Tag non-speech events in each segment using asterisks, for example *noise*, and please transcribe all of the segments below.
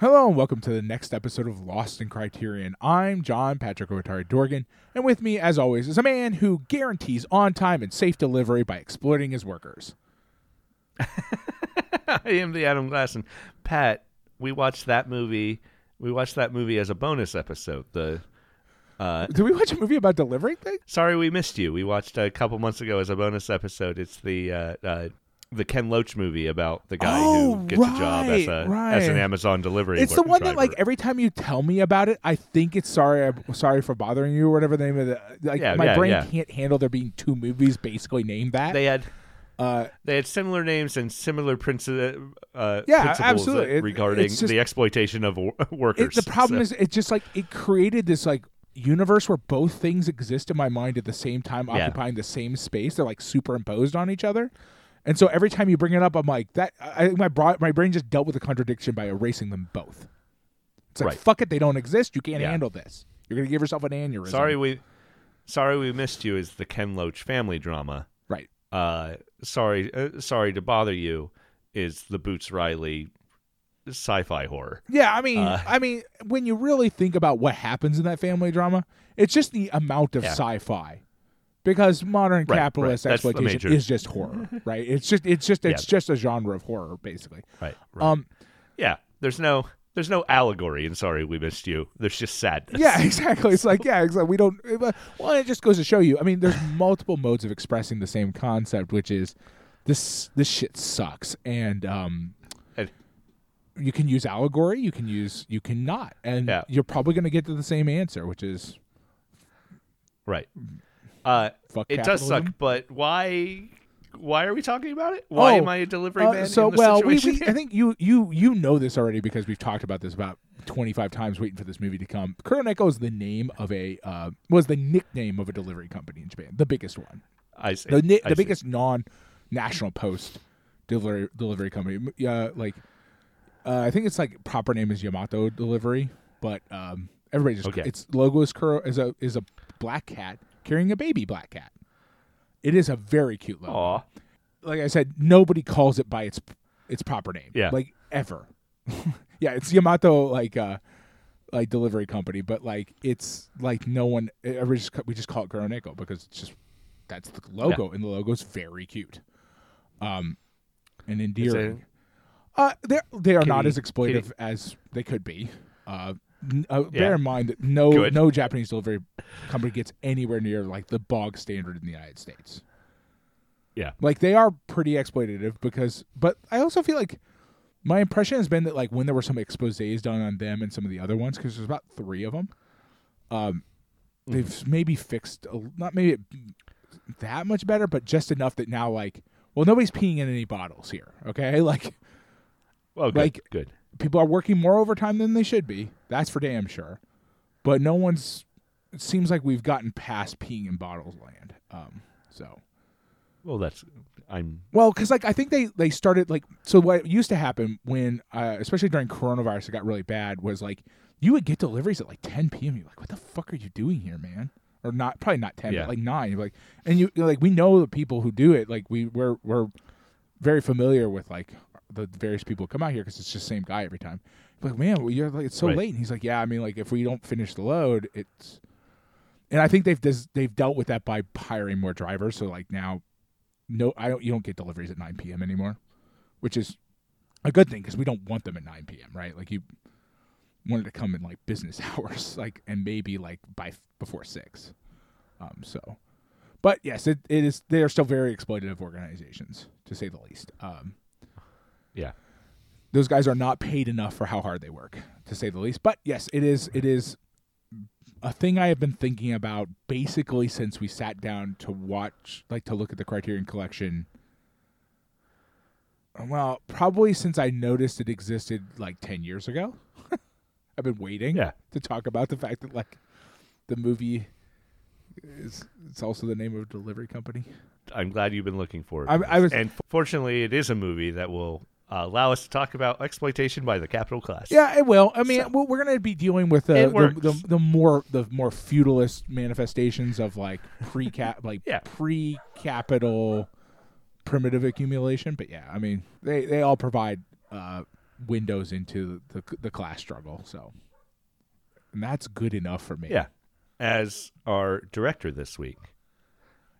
Hello and welcome to the next episode of Lost in Criterion. I'm John Patrick Otari Dorgan, and with me, as always, is a man who guarantees on time and safe delivery by exploiting his workers. *laughs* I am the Adam Glasson. Pat, we watched that movie. We watched that movie as a bonus episode. The uh, Did we watch a movie about delivering things? Sorry We Missed You. We watched a couple months ago as a bonus episode. It's the uh, uh, the Ken Loach movie about the guy Oh, who gets a job as right, as an. Amazon delivery. It's the one that, like, every time you tell me about it, I think it's sorry. I'm sorry for bothering you, or whatever the name of the. Like, Yeah, my yeah, brain yeah. can't handle there being two movies basically named that. they had uh, they had similar names and similar princi- uh, Yeah, principles absolutely. It- regarding just- the exploitation of wo- *laughs* it, workers. the problem So- is, it just like it created this like universe where both things exist in my mind at the same time, Yeah. occupying the same space. They're like superimposed on each other. And so every time you bring it up, I'm like that. I my bra- my brain just dealt with the contradiction by erasing them both. It's like Right. fuck it, they don't exist. You can't Yeah. handle this. You're gonna give yourself an aneurysm. Sorry we sorry we missed you is the Ken Loach family drama. right? Uh sorry uh, sorry to bother you is the Boots Riley sci-fi horror. Yeah, I mean, Uh, I mean, when you really think about what happens in that family drama, it's just the amount of Yeah. sci-fi. Because modern Right, capitalist right. Exploitation is just horror, *laughs* right? It's just, it's just, it's Yeah. just a genre of horror, basically. Right. Um, yeah, there's no there's no allegory and sorry we missed you. There's just sadness. yeah, *laughs* exactly. It's like, *laughs* yeah, exactly. We don't. uh, Well, it just goes to show you. I mean, there's multiple modes of expressing the same concept, which is this. This shit sucks, and um, And- you can use allegory. You can use. You cannot, and Yeah. you're probably going to get to the same answer, which is Right. Uh fuck. it does capitalism. suck, but why why are we talking about it? Why Oh, am I a delivery Uh, man? so in this well, we, situation? we I think you you you know this already because we've talked about this about twenty five times waiting for this movie to come. Kuroneko is the name of a uh, was the nickname of a delivery company in Japan, the biggest one, I see. the ni- I the see. biggest non national post delivery delivery company. M- Yeah, like uh, I think it's like proper name is Yamato Delivery, but um, everybody just Okay. its logo is Kuro is a is a black cat carrying a baby black cat. It is a very cute logo Aw. like I said, nobody calls it by its its proper name. Yeah. Like ever. *laughs* yeah, it's Yamato like uh like delivery company, but like it's like no one uh, we just we just call it Kuroneko because it's just that's the logo and the logo's very cute. Um and endearing. Uh they they are not as exploitive kitty- as they could be. Uh, uh Yeah. bear in mind that no Good. no Japanese delivery company gets anywhere near like the bog standard in the United States. Yeah. Like they are pretty exploitative because but I also feel like my impression has been that like when there were some exposés done on them and some of the other ones because there's about 3 of them um they've maybe fixed a, not maybe that much better but just enough that now like well nobody's peeing in any bottles here okay *laughs* like Well, good. like- good. People are working more overtime than they should be that's for damn sure but no one's it seems like we've gotten past peeing in bottles land um so Well, that's I'm Well, because like I think they they started like so what used to happen when uh, especially during coronavirus it got really bad was like you would get deliveries at like 10 p.m. You're like, what the fuck are you doing here, man? Or not probably not 10, Yeah. but like nine. You're like, and you like we know the people who do it. Like we we're we're very familiar with like the various people come out here because it's just the same guy every time. You're like man, well, you're like it's so Right. late. And he's like, yeah, I mean like if we don't finish the load, it's and I think they've des- they've dealt with that by hiring more drivers. So like now no, I don't. You don't get deliveries at 9 p.m. anymore, which is a good thing because we don't want them at 9 p.m. Right? Like you wanted to come in like business *laughs* hours, like and maybe like by f- before six. Um. So, but yes, it, it is. They are still very exploitative organizations, to say the least. Um. Yeah. Those guys are not paid enough for how hard they work, to say the least. But yes, it is. It is a thing I have been thinking about basically since we sat down to watch, like to look at the Criterion Collection. Well, probably since I noticed it existed like 10 years ago. *laughs* I've been waiting Yeah. to talk about the fact that like the movie is it's also the name of a delivery company. I'm glad you've been looking for it. I- I was- and fortunately, it is a movie that will uh, allow us to talk about exploitation by the capital class. Yeah, it will. I mean, So- we're going to be dealing with the the, the the more the more feudalist manifestations of like pre cap *laughs* like Yeah. pre capital primitive accumulation. But yeah, I mean, they they all provide uh, windows into the the class struggle. So, and that's good enough for me. Yeah. As our director this week.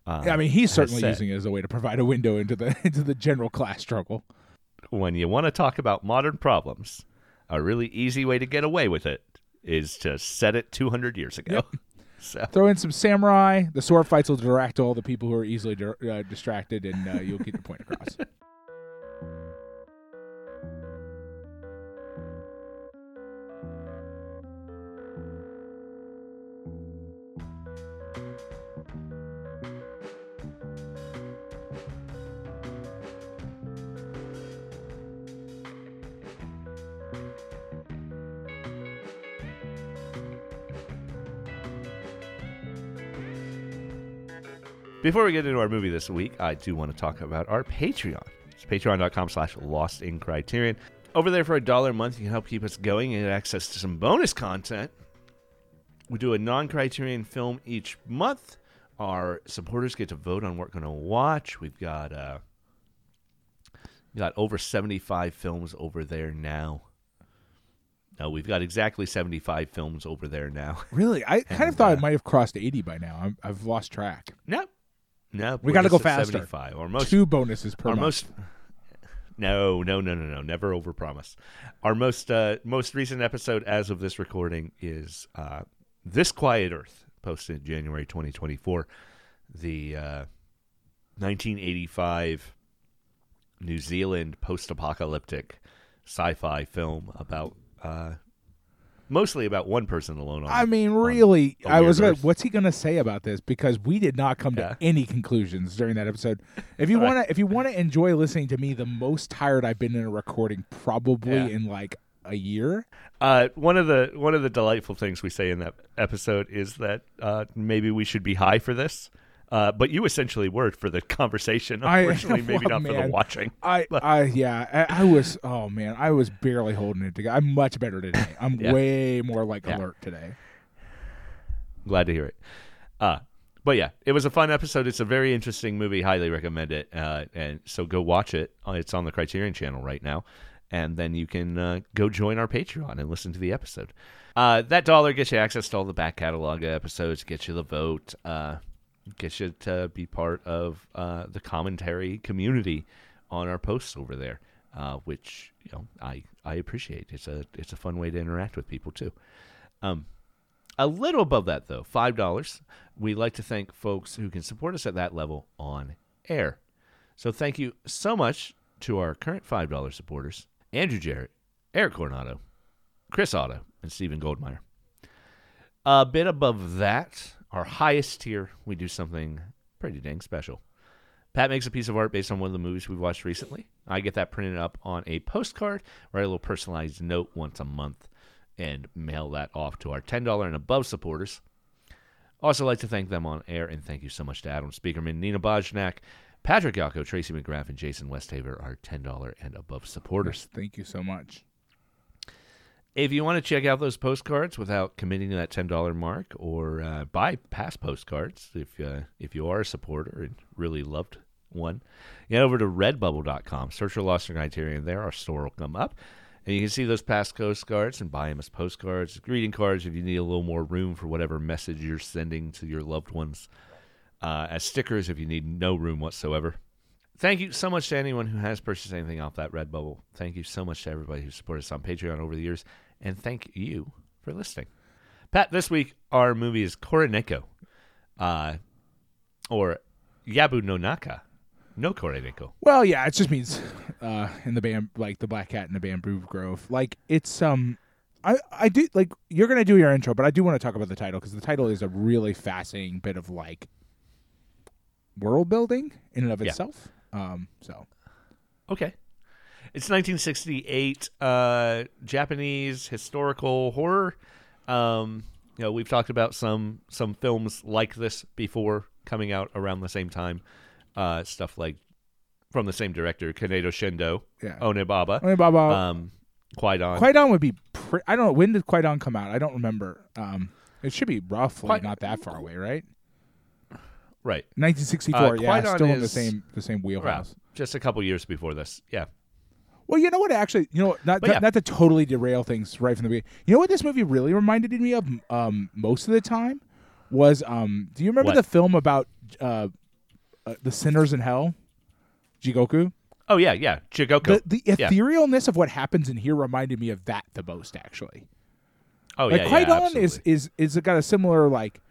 uh, I mean, he's certainly said, using it as a way to provide a window into the *laughs* into the general class struggle. When you want to talk about modern problems, a really easy way to get away with it is to set it 200 years ago. *laughs* So Throw in some samurai. The sword fights will direct all the people who are easily dir- uh, distracted, and uh, you'll get your point across. *laughs* Before we get into our movie this week, I do want to talk about our Patreon. It's patreon.com slash lost in criterion. Over there for a dollar a month, you can help keep us going and get access to some bonus content. We do a non criterion film each month. Our supporters get to vote on what we're going to watch. We've got uh, we got over 75 films over there now. No, we've got exactly 75 films over there now. Really, I *laughs* kind of thought uh, it might have crossed eighty by now. I'm, I've lost track. no. No. We we're gotta go faster. 75. Or most Two bonuses per our month. most no no no no no never overpromise our most uh most recent episode as of this recording is uh this quiet earth posted january 2024 the uh 1985 new zealand post-apocalyptic sci-fi film about uh mostly about one person alone on I mean, really, I was weird what's he going to say about this? Because we did not come Yeah. to any conclusions during that episode. If you want to, if you want to enjoy listening to me, the most tired I've been in a recording probably Yeah. in like a year. Uh, one of the one of the delightful things we say in that episode is that uh, maybe we should be high for this, uh, but you essentially were for the *laughs* conversation. I- *laughs* Unfortunately, maybe well, not for the watching. I, *laughs* I, yeah, I, I was. Oh man, I was barely holding it together. I'm much better today. I'm Yeah. way more like Yeah. alert today. Glad to hear it. Uh, but yeah, it was a fun episode. It's a very interesting movie. Highly recommend it. Uh, and so go watch it. Uh, It's on the Criterion Channel right now, and then you can uh, go join our Patreon and listen to the episode. Uh, that dollar gets you access to all the back catalog episodes, gets you the vote, gets you to be part of uh, the commentary community on our posts over there, uh, which you know I I appreciate. It's a it's a fun way to interact with people too. Um, a little above that, though, five dollars. We like to thank folks who can support us at that level on air. So thank you so much to our current five dollar supporters: Andrew Jarrett, Eric Coronado, Chris Otto, and Stephen Goldmeyer. A bit above that, our highest tier, we do something pretty dang special. Pat makes a piece of art based on one of the movies we've watched recently. I get that printed up on a postcard, write a little personalized note once a month, and mail that off to our $10 and above supporters. Also, like to thank them on air, and thank you so much to Adam Speakerman, Nina Bojnak, Patrick Yako, Tracy McGrath, and Jason Westhaver, our $10 and above supporters. Thank you so much. If you want to check out those postcards without committing to that ten dollar mark, or uh, buy past postcards, if uh, if you are a supporter and really loved one, get over to Redbubble.com. Search for Lost in Criterion. There, our store will come up, and you can see those past postcards and buy them as postcards, greeting cards. If you need a little more room for whatever message you're sending to your loved ones, uh, as stickers if you need no room whatsoever. Thank you so much to anyone who has purchased anything off that Redbubble. Thank you so much to everybody who supported us on Patreon over the years. And thank you for listening. Pat, this week our movie is Kuroneko, uh, or Yabu no Naka. No Kuroneko. Well, yeah, it just means uh, in the bam like the black cat in the bamboo grove. Like it's um, I I do like you're gonna do your intro, but I do want to talk about the title because the title is a really fascinating bit of like world building in and of Yeah. itself. Um, so Okay. It's 1968 uh, Japanese historical horror. Um, you know, we've talked about some some films like this before coming out around the same time. Uh, stuff like from the same director, Kaneto Shindo, yeah, Onibaba, I mean, Baba, um, Kwaidan. Kwaidan would be. Pre- I don't know when did Kwaidan come out. I don't remember. Um, it should be roughly not that far away, right? right. 1964. Uh, yeah, still in the same the same wheelhouse. Just a couple years before this. Yeah. Well, you know what? Actually, you know, not not, yeah. not to totally derail things right from the beginning. You know what this movie really reminded me of um, most of the time was um, do you remember What? the film about uh, uh, the sinners in hell, Jigoku? Oh yeah, yeah. Jigoku. The, the Yeah. etherealness of what happens in here reminded me of that the most, actually. oh like yeah, Qui yeah, is is is got a similar like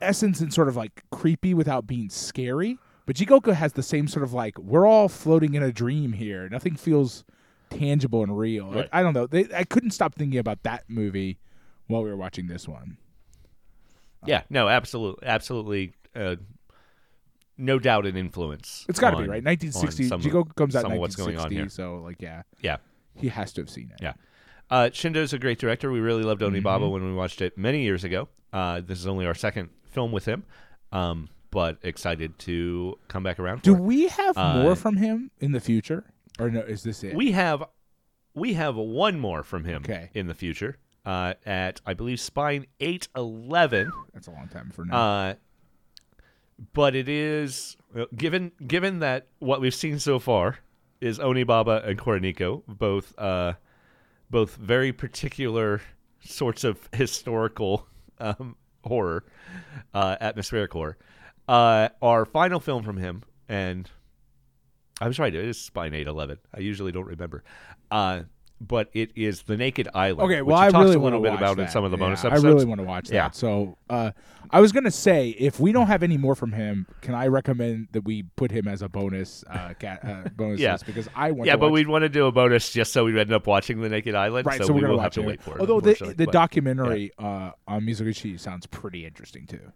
essence and sort of like creepy without being scary. But Jigoku has the same sort of like we're all floating in a dream here. Nothing feels tangible and real. Like, Right. I don't know. They, I couldn't stop thinking about that movie while we were watching this one. Yeah, no, absolutely, absolutely. Uh, no doubt an influence. It's got to be right. 1960. some Jigoku comes out some in what's going on 1960. here. So like yeah, Yeah, he has to have seen it. yeah. Uh, Shindo's a great director. We really loved Mm-hmm. Onibaba when we watched it many years ago. Uh, this is only our second film with him, um, but excited to come back around. Do it. we have Uh, more from him in the future, or no? Is this it? We have we have one more from him Okay. in the future uh, at I believe Spine eight eleven. That's a long time for now. Uh, but it is given given that what we've seen so far is Onibaba and Kuroneko, both uh, both very particular sorts of *laughs* historical um, horror, uh, atmospheric horror. Uh, our final film from him, and I was right, it is Spine Eight Eleven. I usually don't remember. Uh, but it is the Naked Island. Okay, which well, I really want to bit watch about that. in some of the bonus Yeah, episodes. I really want to watch that. Yeah. So, uh, I was gonna say if we don't have any more from him, can I recommend that we put him as a bonus uh, cat, uh *laughs* bonus Yeah. because I want. Yeah, to but watch we'd want to do a bonus just so we end up watching The Naked Island. Right, so, so, we will have to it. wait for it. Although the the But documentary uh, on Mizoguchi sounds pretty interesting too.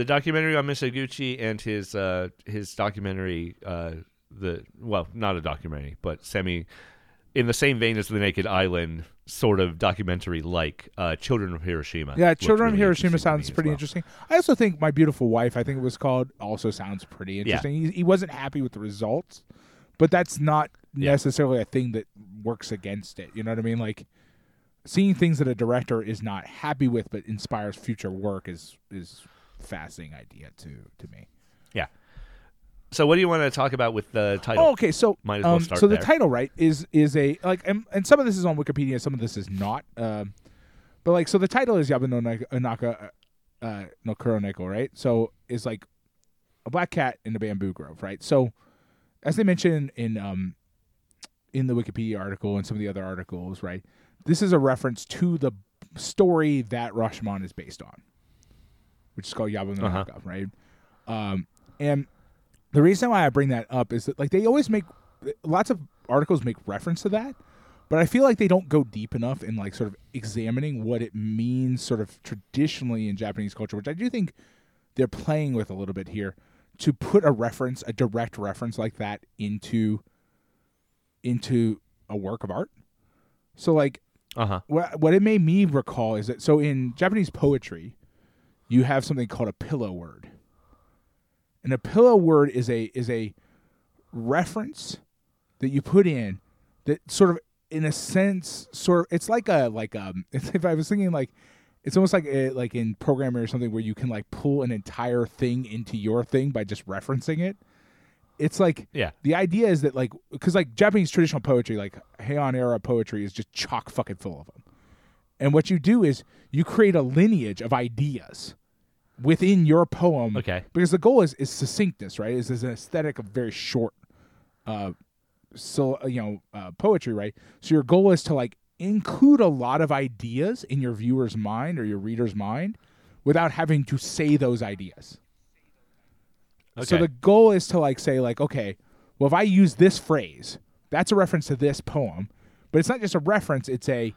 The documentary on Mizoguchi and his uh, his documentary, uh, the well, not a documentary, but semi in the same vein as The Naked Island, sort of documentary like uh, Children of Hiroshima. Yeah, Children of Hiroshima interesting to me sounds pretty well. interesting. I also think My Beautiful Wife, I think it was called, also sounds pretty interesting. He, he wasn't happy with the results, but that's not Yeah. necessarily a thing that works against it. You know what I mean? Like seeing things that a director is not happy with but inspires future work is is fascinating idea to to me. Yeah. So, what do you want to talk about with the title? Oh, okay. So, Might as well um, start so the there. title, right, is is a like, and, and some of this is on Wikipedia, some of this is not. Um, but like, so the title is Yabu no Naka uh, no Kuroneko, right? So is like a black cat in a bamboo grove, right? So, as they mentioned in um in the Wikipedia article and some of the other articles, right, this is a reference to the story that Rashomon is based on, which is called Yabu no Uh-huh. Right? Um, and the reason why I bring that up is that like they always make lots of articles make reference to that, but I feel like they don't go deep enough in like sort of examining what it means sort of traditionally in Japanese culture, which I do think they're playing with a little bit here to put a reference, a direct reference like that into into a work of art. So like Uh huh. what what it made me recall is that so in Japanese poetry, you have something called a pillow word. And a pillow word is a is a reference that you put in that sort of in a sense sort of it's like a like um *laughs* if I was thinking like it's almost like a, like in programming or something where you can like pull an entire thing into your thing by just referencing it. It's like Yeah. the idea is that like because like Japanese traditional poetry, like Heian era poetry, is just chock fucking full of them. And what you do is you create a lineage of ideas within your poem. Okay. Because the goal is is succinctness, right? Is is an aesthetic of very short, uh, so uh, you know, uh, poetry, right? So your goal is to like include a lot of ideas in your viewer's mind or your reader's mind, without having to say those ideas. Okay. So the goal is to like say like, okay, well if I use this phrase, that's a reference to this poem, but it's not just a reference, it's a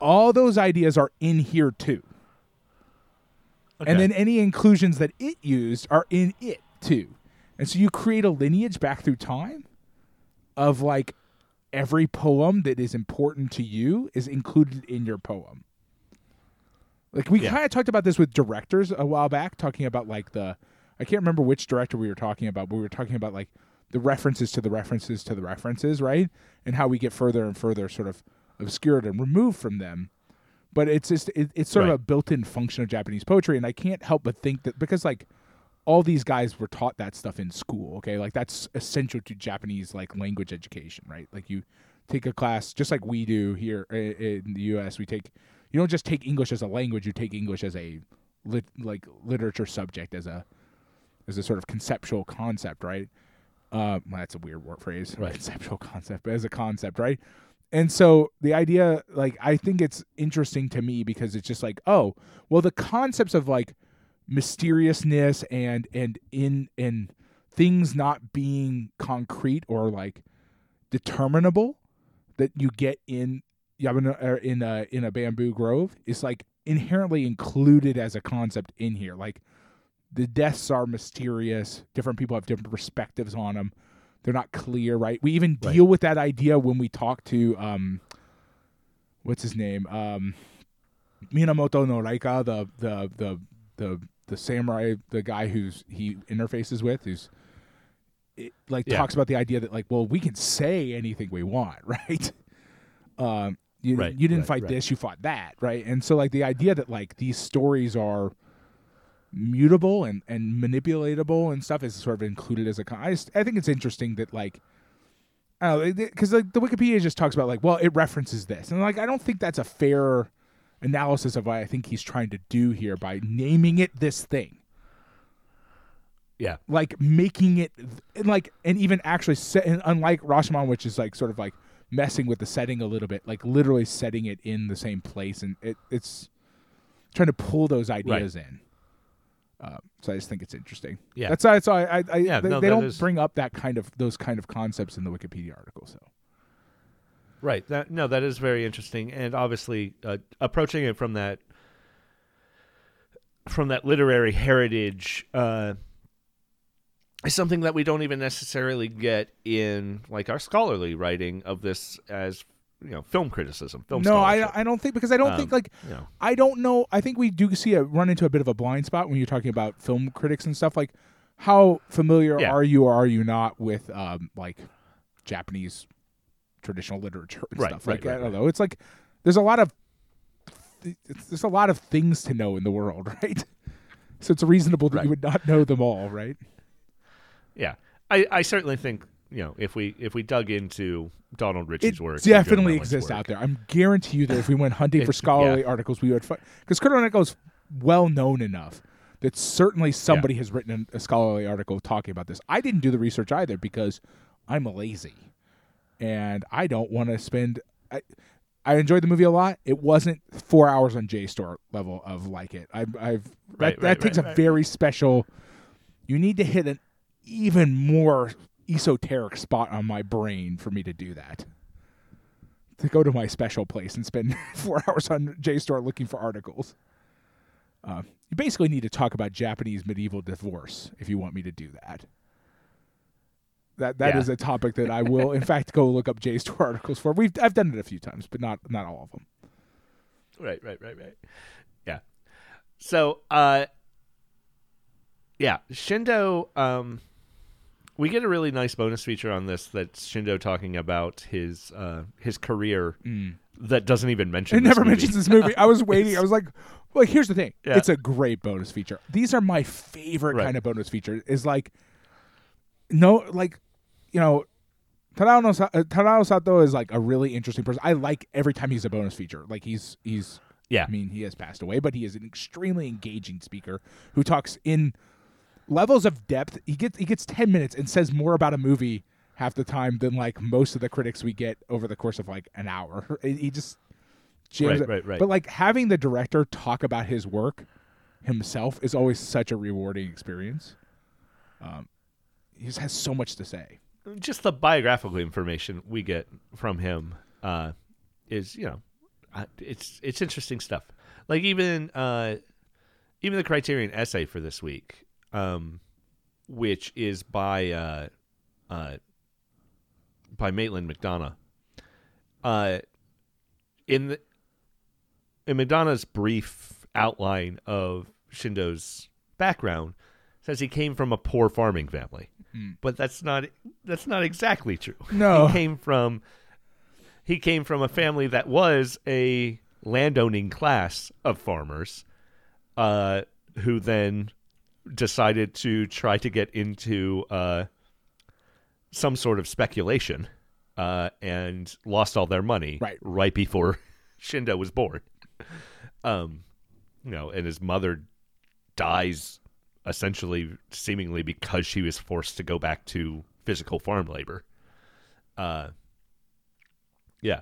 all those ideas are in here too. And then any inclusions that it used are in it too. And so you create a lineage back through time of like every poem that is important to you is included in your poem. Like we Yeah. kind of talked about this with directors a while back, talking about like the I can't remember which director we were talking about, but we were talking about like the references to the references to the references, right? And how we get further and further sort of obscured and removed from them. But it's just it, it's sort of a built-in function of Japanese poetry, and I can't help but think that because like all these guys were taught that stuff in school. Okay, like that's essential to Japanese like language education, right? Like you take a class just like we do here in the U.S. We take you don't just take English as a language; you take English as a lit, like literature subject as a as a sort of conceptual concept, right? Uh, well, that's a weird word phrase, Right. Conceptual concept, but as a concept, right? And so the idea, like, I think it's interesting to me because it's just like, oh, well, the concepts of like mysteriousness and and in and things not being concrete or like determinable that you get in in a in a bamboo grove is like inherently included as a concept in here. Like the deaths are mysterious. Different people have different perspectives on them. They're not clear, right? We even Right. deal with that idea when we talk to um, what's his name, um, Minamoto no Raiko, the the the the the samurai, the guy who's he interfaces with, who's it, like Yeah. talks about the idea that like, well, we can say anything we want, *laughs* right? Um, you Right, you didn't right, fight right. this, you fought that, right? And so like the idea that like these stories are mutable and and manipulatable and stuff is sort of included as a con- I, just, I think it's interesting that like I don't know because like the Wikipedia just talks about like well it references this. And like I don't think that's a fair analysis of what I think he's trying to do here by naming it this thing. Yeah. like making it and like and even actually set and unlike Rashomon which is like sort of like messing with the setting a little bit like literally setting it in the same place and it, it's trying to pull those ideas in uh, so I just think it's interesting Yeah. that's that's why I, I Yeah, they, no, they don't is- bring up that kind of those kind of concepts in the Wikipedia article so Right. That no, that is very interesting, and obviously uh, approaching it from that from that literary heritage uh, is something that we don't even necessarily get in like our scholarly writing of this as you know film criticism. Film no I. I don't think because I don't think Um, like you know, I don't know. I think we do see a run into a bit of a blind spot when you're talking about film critics and stuff. Like, how familiar Yeah. are you or are you not with um, like Japanese traditional literature and Right, stuff? right, Like, right, I don't right. know. It's like there's a lot of it's, there's a lot of things to know in the world, *laughs* right? So it's reasonable that you would not know them all, right? yeah. I, I certainly think you know if we if we dug into Donald Richie's It work, definitely exists work, out there. I'm guarantee you that if we went hunting for scholarly yeah. articles, we would find because Kurt Kuroneko is well known enough that certainly somebody has written a scholarly article talking about this. I didn't do the research either because I'm lazy and I don't want to spend. I, I enjoyed the movie a lot. It wasn't four hours on JSTOR level of like it. I, I've that, Right, that right, takes right, a right, very special. You need to hit an even more esoteric spot on my brain for me to do that. To go to my special place and spend *laughs* four hours on JSTOR looking for articles. Uh, you basically need to talk about Japanese medieval divorce if you want me to do that. That that Yeah. is a topic that I will, in *laughs* fact, go look up JSTOR articles for. We've I've done it a few times, but not not all of them. Right, right, right, right. Yeah. So, uh yeah, Shindo um we get a really nice bonus feature on this that's Shindo talking about his uh his career that doesn't even mention It never movie. mentions this movie. I was waiting. I was like, well, here's the thing. Yeah. It's a great bonus feature. These are my favorite Right. kind of bonus feature. Is like, no, like, you know, Sa- uh, Tadao Sato is like a really interesting person. I like every time he's a bonus feature. Like he's he's. Yeah. I mean, he has passed away, but he is an extremely engaging speaker who talks in levels of depth. He gets he gets ten minutes and says more about a movie half the time than like most of the critics we get over the course of like an hour. *laughs* He just jams Right, it. right, right. But like having the director talk about his work himself is always such a rewarding experience. Um, he just has so much to say. just the biographical information we get from him uh, is you know uh, it's it's interesting stuff. Like even uh, even the Criterion essay for this week, um, which is by uh, uh, by Maitland McDonagh. Uh, in the in McDonagh's brief outline of Shindo's background, says he came from a poor farming family but that's not that's not exactly true. *laughs* No. he came from he came from a family that was a landowning class of farmers, uh, who then decided to try to get into uh, some sort of speculation uh, and lost all their money Right. right before *laughs* Shindo was born. Um, you know, and his mother dies essentially, seemingly because she was forced to go back to physical farm labor. Uh, yeah.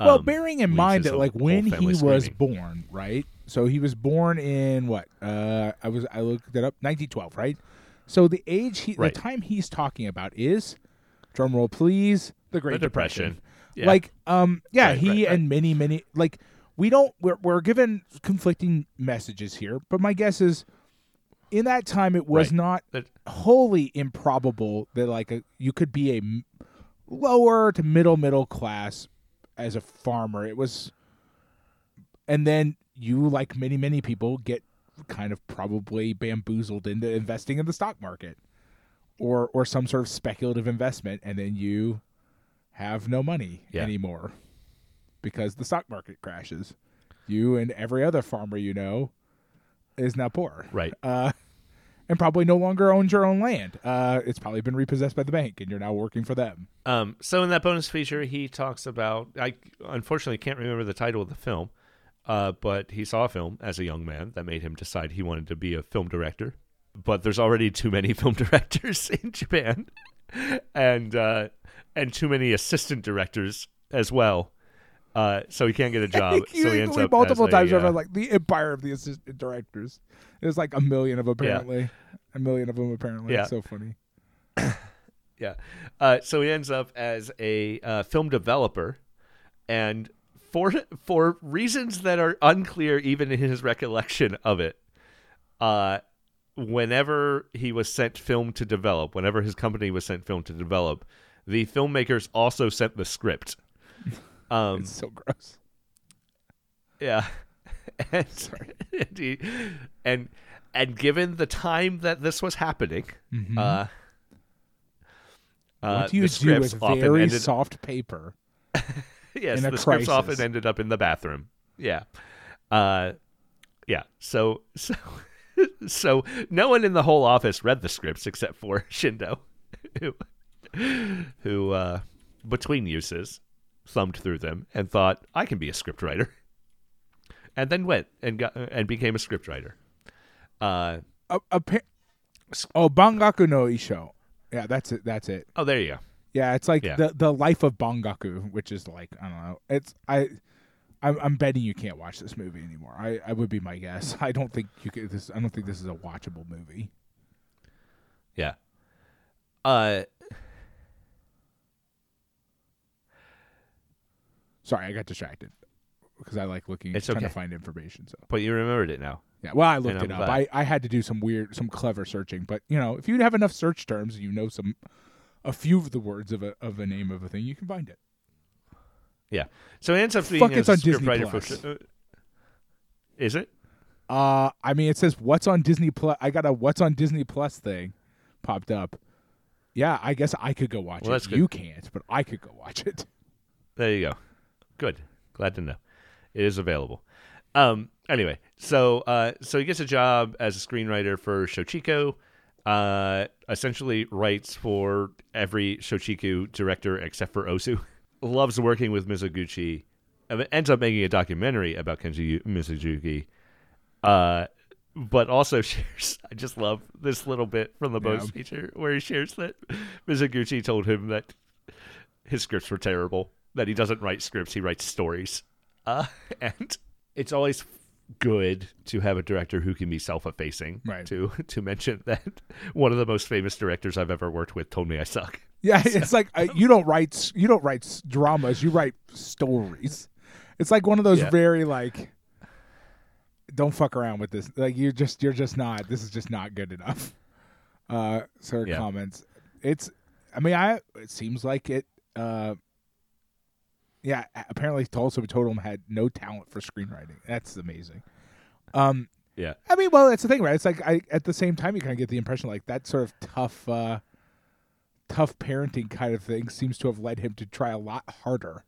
Well, Um, bearing in mind that like when he family was screaming. born, right? So he was born in what? Uh, I was I looked it up, 1912, right? So the age he, Right. the time he's talking about is, drum roll please, the Great The Depression. Yeah. Like, um, yeah, Right, he right, and many, many like we don't we're we're given conflicting messages here, but my guess is, in that time it was not wholly improbable that like a, you could be a lower to middle middle class as a farmer. It was, and then you, like many many people, get kind of probably bamboozled into investing in the stock market, or or some sort of speculative investment, and then you have no money Yeah. anymore because the stock market crashes. You and every other farmer you know is now poor right. uh, and probably no longer owns your own land. Uh, it's probably been repossessed by the bank, and you're now working for them. Um, so in that bonus feature, he talks about. I unfortunately can't remember the title of the film, uh, but he saw a film as a young man that made him decide he wanted to be a film director. But there's already too many *laughs* film directors *laughs* in Japan, and uh, and too many assistant directors as well. Uh, so he can't get a *laughs* job. so he ends up multiple times a, over uh, like the empire of the assistant directors. There's like a million of them, apparently. A million of them apparently. Yeah. It's so funny. *coughs* Yeah. Uh, so he ends up as a uh, film developer, and for for reasons that are unclear, even in his recollection of it, uh, whenever he was sent film to develop, whenever his company was sent film to develop, the filmmakers also sent the script. *laughs* Um, It's so gross. yeah. *laughs* And, *laughs* and, he- and and given the time that this was happening, uh, uh, Mm-hmm. what do you do with very ended soft paper? *laughs* yes, the scripts often ended up in the bathroom. Yeah, uh, yeah. So *laughs* so so no one in the whole office read the scripts except for *laughs* Shindo, who who uh, between uses thumbed through them and thought I can be a scriptwriter, and then went and got and became a scriptwriter. Uh, A, a pa- oh, Bangaku no Isho. Yeah, that's it. That's it. oh, there you go. Yeah, it's like Yeah. the the life of Bangaku, which is like I don't know. It's I. I'm, I'm betting you can't watch this movie anymore. I, I would be my guess. *laughs* I don't think you could. This I don't think this is a watchable movie. Yeah. Uh, Sorry, I got distracted because I like looking, It's trying to find information. So but you remembered it now. yeah, well, I looked it up. glad. I, I had to do some weird, some clever searching. But you know, if you have enough search terms, and you know some, a few of the words of a of a name of a thing, you can find it. Yeah. So he ends up being Fuck, a it's on Disney scriptwriter Plus. for. Uh, is it? Uh, I mean, it says what's on Disney Plus. I got a what's on Disney Plus thing popped up. Yeah, I guess I could go watch Well, it. that's good. You can't, but I could go watch it. *laughs* There you go. Good. Glad to know. It is available. Um. Anyway, so uh, so he gets a job as a screenwriter for Shochiku. Uh, essentially writes for every Shochiku director except for Ozu. *laughs* Loves working with Mizoguchi. Ends up making a documentary about Kenji Mizoguchi. Uh, but also *laughs* shares. I just love this little bit from the Yeah. feature where he shares that Mizoguchi told him that his scripts were terrible. That he doesn't write scripts; he writes stories. Uh, *laughs* and it's always good to have a director who can be self-effacing. Right. To *laughs* to mention that *laughs* one of the most famous directors I've ever worked with told me I suck. Yeah, *laughs* it's like uh, you don't write you don't write dramas, you write stories. It's like one of those Yeah. very like don't fuck around with this. Like you're just you're just not. This is just not good enough. Uh of Yeah. comments. It's I mean I it seems like it uh yeah, apparently Tulsa Totem had no talent for screenwriting. That's amazing. Um Yeah. I mean, well, that's the thing, right? It's like I at the same time you kind of get the impression like that sort of tough, uh, tough parenting kind of thing seems to have led him to try a lot harder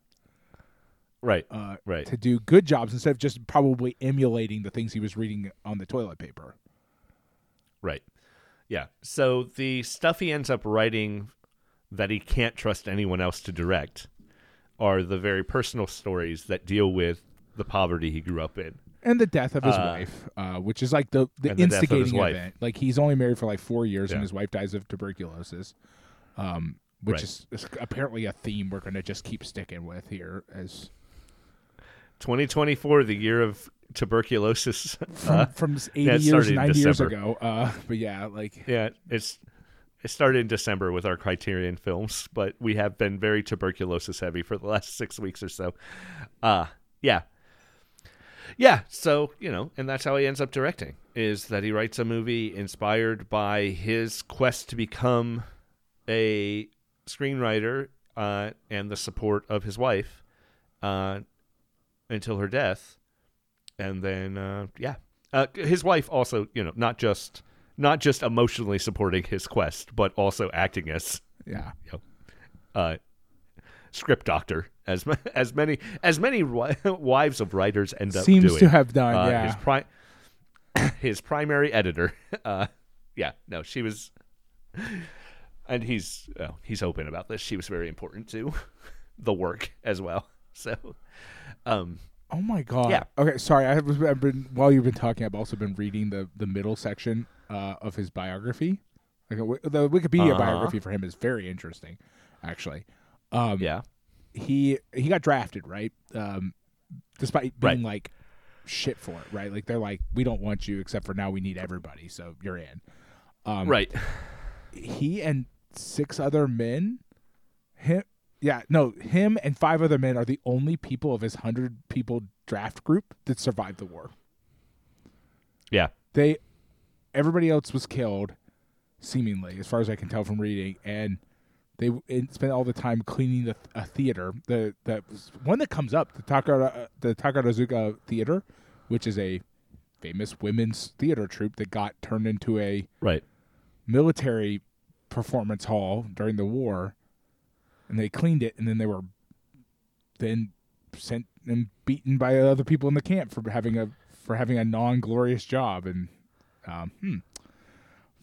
Right. uh, Right. to do good jobs instead of just probably emulating the things he was reading on the toilet paper. Right. Yeah. So the stuff he ends up writing that he can't trust anyone else to direct are the very personal stories that deal with the poverty he grew up in. and the death of his Uh, wife, uh, which is like the the and the death of instigating event. Like he's only married for like four years, and his wife dies of tuberculosis, um, which Right. is, is apparently a theme we're going to just keep sticking with here. As 2024, the year of tuberculosis. from Uh, from eighty yeah, years, started in ninety years ago. Uh, *laughs* but yeah, like yeah, it's it started in December with our Criterion films, but we have been very tuberculosis heavy for the last *laughs* six weeks or so. Uh yeah. Yeah, so, you know, and that's how he ends up directing, is that he writes a movie inspired by his quest to become a screenwriter uh, and the support of his wife uh, until her death. And then, uh, yeah. Uh, his wife also, you know, not just not just emotionally supporting his quest, but also acting as yeah, uh, script doctor, as *laughs* as many as many *laughs* wives of writers end up seems doing. to have done. Uh, yeah, his pri- *coughs* his primary editor. *laughs* Uh, yeah, no, she was, and he's oh, he's open about this. She was very important to the work as well. So, um, Oh my god. Yeah. Okay, sorry. I have I've been while you've been talking, I've also been reading the the middle section uh, of his biography. Like, the Wikipedia Uh-huh. biography for him is very interesting, actually. Um, yeah, he he got drafted right, um, despite being Right. like shit for it, right? Like they're like, we don't want you, except for now we need everybody, so you're in. Um, right. He and six other men, him, yeah, no, him and five other men are the only people of his hundred people draft group that survived the war. Yeah, They, everybody else was killed, seemingly, as far as I can tell from reading, and they spent all the time cleaning the a theater. The the one that comes up, the Takara, the Takarazuka Theater, which is a famous women's theater troupe that got turned into a right. military performance hall during the war, and they cleaned it, and then they were then sent and beaten by other people in the camp for having a for having a non glorious job. And um, hmm.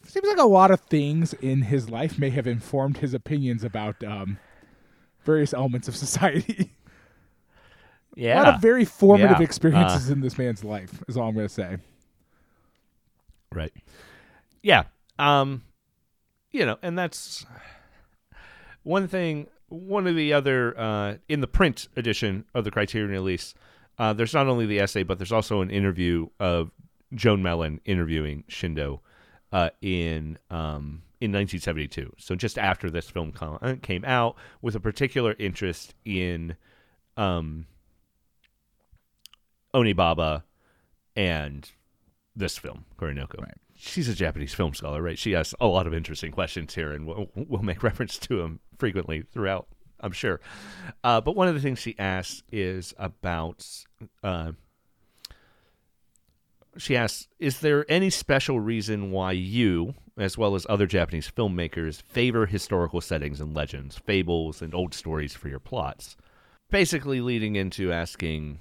seems like a lot of things in his life may have informed his opinions about um, various elements of *laughs* society. Yeah, a lot of very formative Yeah. experiences in this man's life. Is all I'm going to say. Right. Yeah. Um you know, and that's one thing one of the other uh in the print edition of the Criterion release, uh there's not only the essay but there's also an interview of Joan Mellen interviewing Shindo uh in um in 1972. So just after this film com- uh, came out with a particular interest in um Onibaba and this film, Kuroneko. Right. She's a Japanese film scholar, right? She asks a lot of interesting questions here, and we'll, we'll make *laughs* reference to them frequently throughout, I'm sure. Uh, but one of the things she asks is about. Uh, she asks, "Is there any special reason why you, as well as other Japanese filmmakers, favor historical settings and legends, fables, and old stories for your plots?" Basically, leading into asking,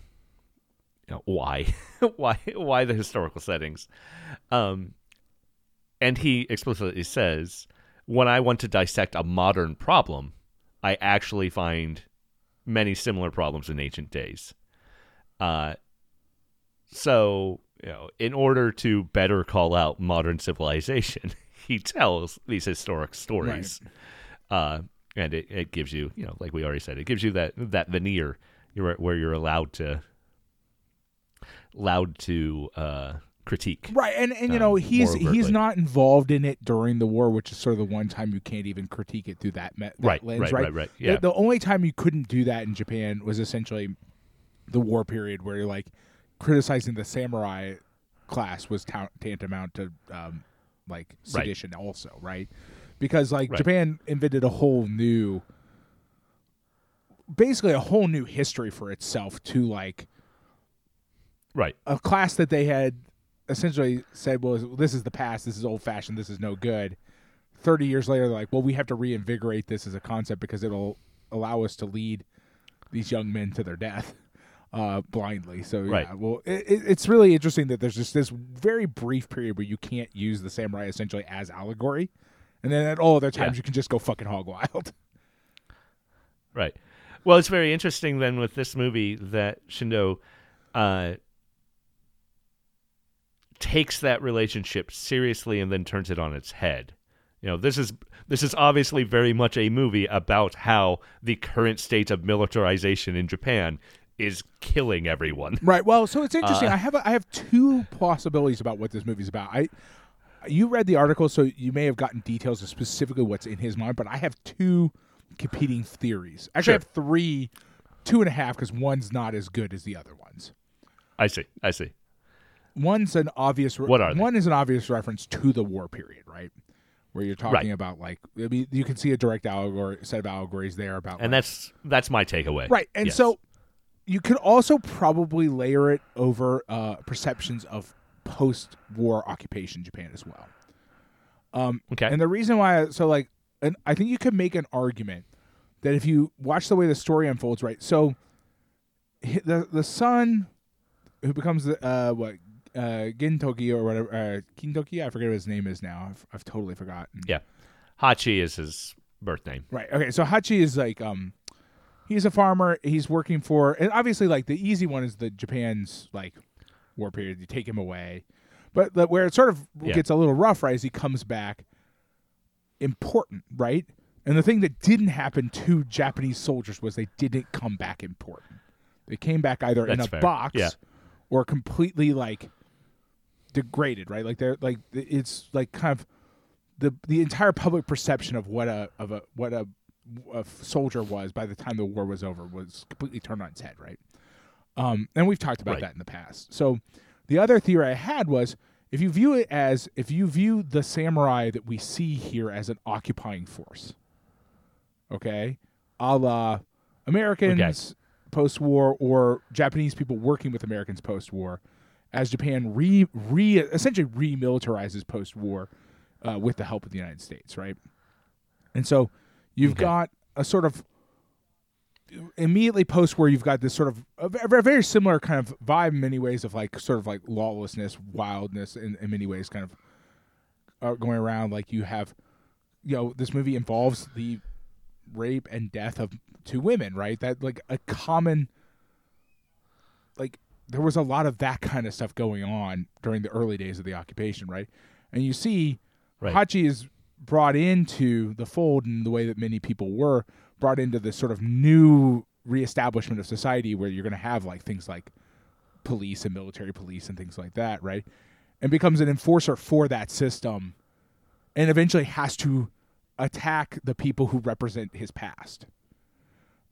you know, why, *laughs* why, why the historical settings? Um, and he explicitly says, when I want to dissect a modern problem, I actually find many similar problems in ancient days. Uh, so, you know, in order to better call out modern civilization, *laughs* he tells these historic stories. Uh, and it, it gives you, you know, like we already said, it gives you that that veneer you're, where you're allowed to allowed to uh, critique. Right, and and you um, know he's he's not involved in it during the war, which is sort of the one time you can't even critique it through that, me- that Right, lens, right, right, right, right. The- Yeah. The, only time you couldn't do that in Japan was essentially the war period, where you're like criticizing the samurai class was ta- tantamount to um, like Right. sedition, also, right? Because like Right. Japan invented a whole new, basically a whole new history for itself to like Right. a class that they had essentially said "Well, this is the past this is old fashioned this is no good 30 years later they're like well we have to reinvigorate this as a concept because it'll allow us to lead these young men to their death uh, blindly. So yeah, Right. well, it, it, it's really interesting that there's just this very brief period where you can't use the samurai essentially as allegory, and then at all other times Yeah. you can just go fucking hog wild. *laughs* Right. Well, it's very interesting then with this movie that Shindo uh, takes that relationship seriously and then turns it on its head. You know, this is this is obviously very much a movie about how the current state of militarization in Japan is killing everyone. Right. Well, so it's interesting. Uh, I have a, I have two possibilities about what this movie's about. I you read the article, so you may have gotten details of specifically what's in his mind, but I have two competing theories. Actually, I have three, two and a half, because one's not as good as the other ones. I see. I see. One's an obvious. Re- What are they? One is an obvious reference to the war period, right? Where you're talking Right. about like, I mean, you can see a direct allegory, set of allegories there about And like, that's that's my takeaway. Right. And Yes. so you could also probably layer it over uh, perceptions of post war occupation Japan as well. Um, Okay. And the reason why, so like, and I think you could make an argument that if you watch the way the story unfolds, right? So the the son who becomes the uh, what uh, Gintoki or whatever uh, Kintoki, I forget what his name is now. I've, I've totally forgotten. Yeah. Hachi is his birth name. Right. Okay. So Hachi is like um he's a farmer. He's working for and obviously like the easy one is the Japan's like war period. You take him away. But the, where it sort of Yeah. gets a little rough, right, is he comes back important, right? And the thing that didn't happen to Japanese soldiers was they didn't come back important. They came back either in a fair. box Yeah. or completely like degraded, right? Like they're like it's like kind of the the entire public perception of what a of a what a, a soldier was by the time the war was over was completely turned on its head, right? Um, and we've talked about Right. that in the past. So the other theory I had was if you view it as if you view the samurai that we see here as an occupying force, okay, a la Americans post war or Japanese people working with Americans post war, as Japan re re essentially remilitarizes post war uh, with the help of the United States, right? And so you've Okay. got a sort of immediately post war you've got this sort of a, a very similar kind of vibe in many ways of like sort of like lawlessness wildness in, in many ways kind of uh, going around like you have you know this movie involves the rape and death of two women right that like a common like there was a lot of that kind of stuff going on during the early days of the occupation right and you see Right. hachi is brought into the fold in the way that many people were brought into this sort of new reestablishment of society where you're going to have like things like police and military police and things like that right? And becomes an enforcer for that system and eventually has to attack the people who represent his past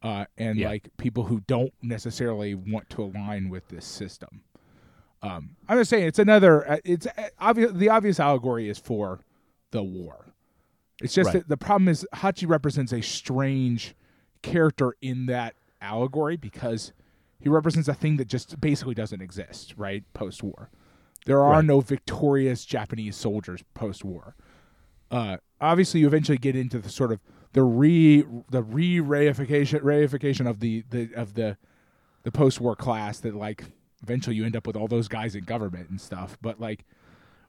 uh, and Yeah. like people who don't necessarily want to align with this system. Um, i'm just saying it's another uh, it's uh, obvious the obvious allegory is for the war it's just Right. that the problem is hachi represents a strange character in that allegory because he represents a thing that just basically doesn't exist right post-war there are Right. no victorious japanese soldiers post-war uh, obviously you eventually get into the sort of the re the re reification reification of the, the of the the post war class that like eventually you end up with all those guys in government and stuff. But like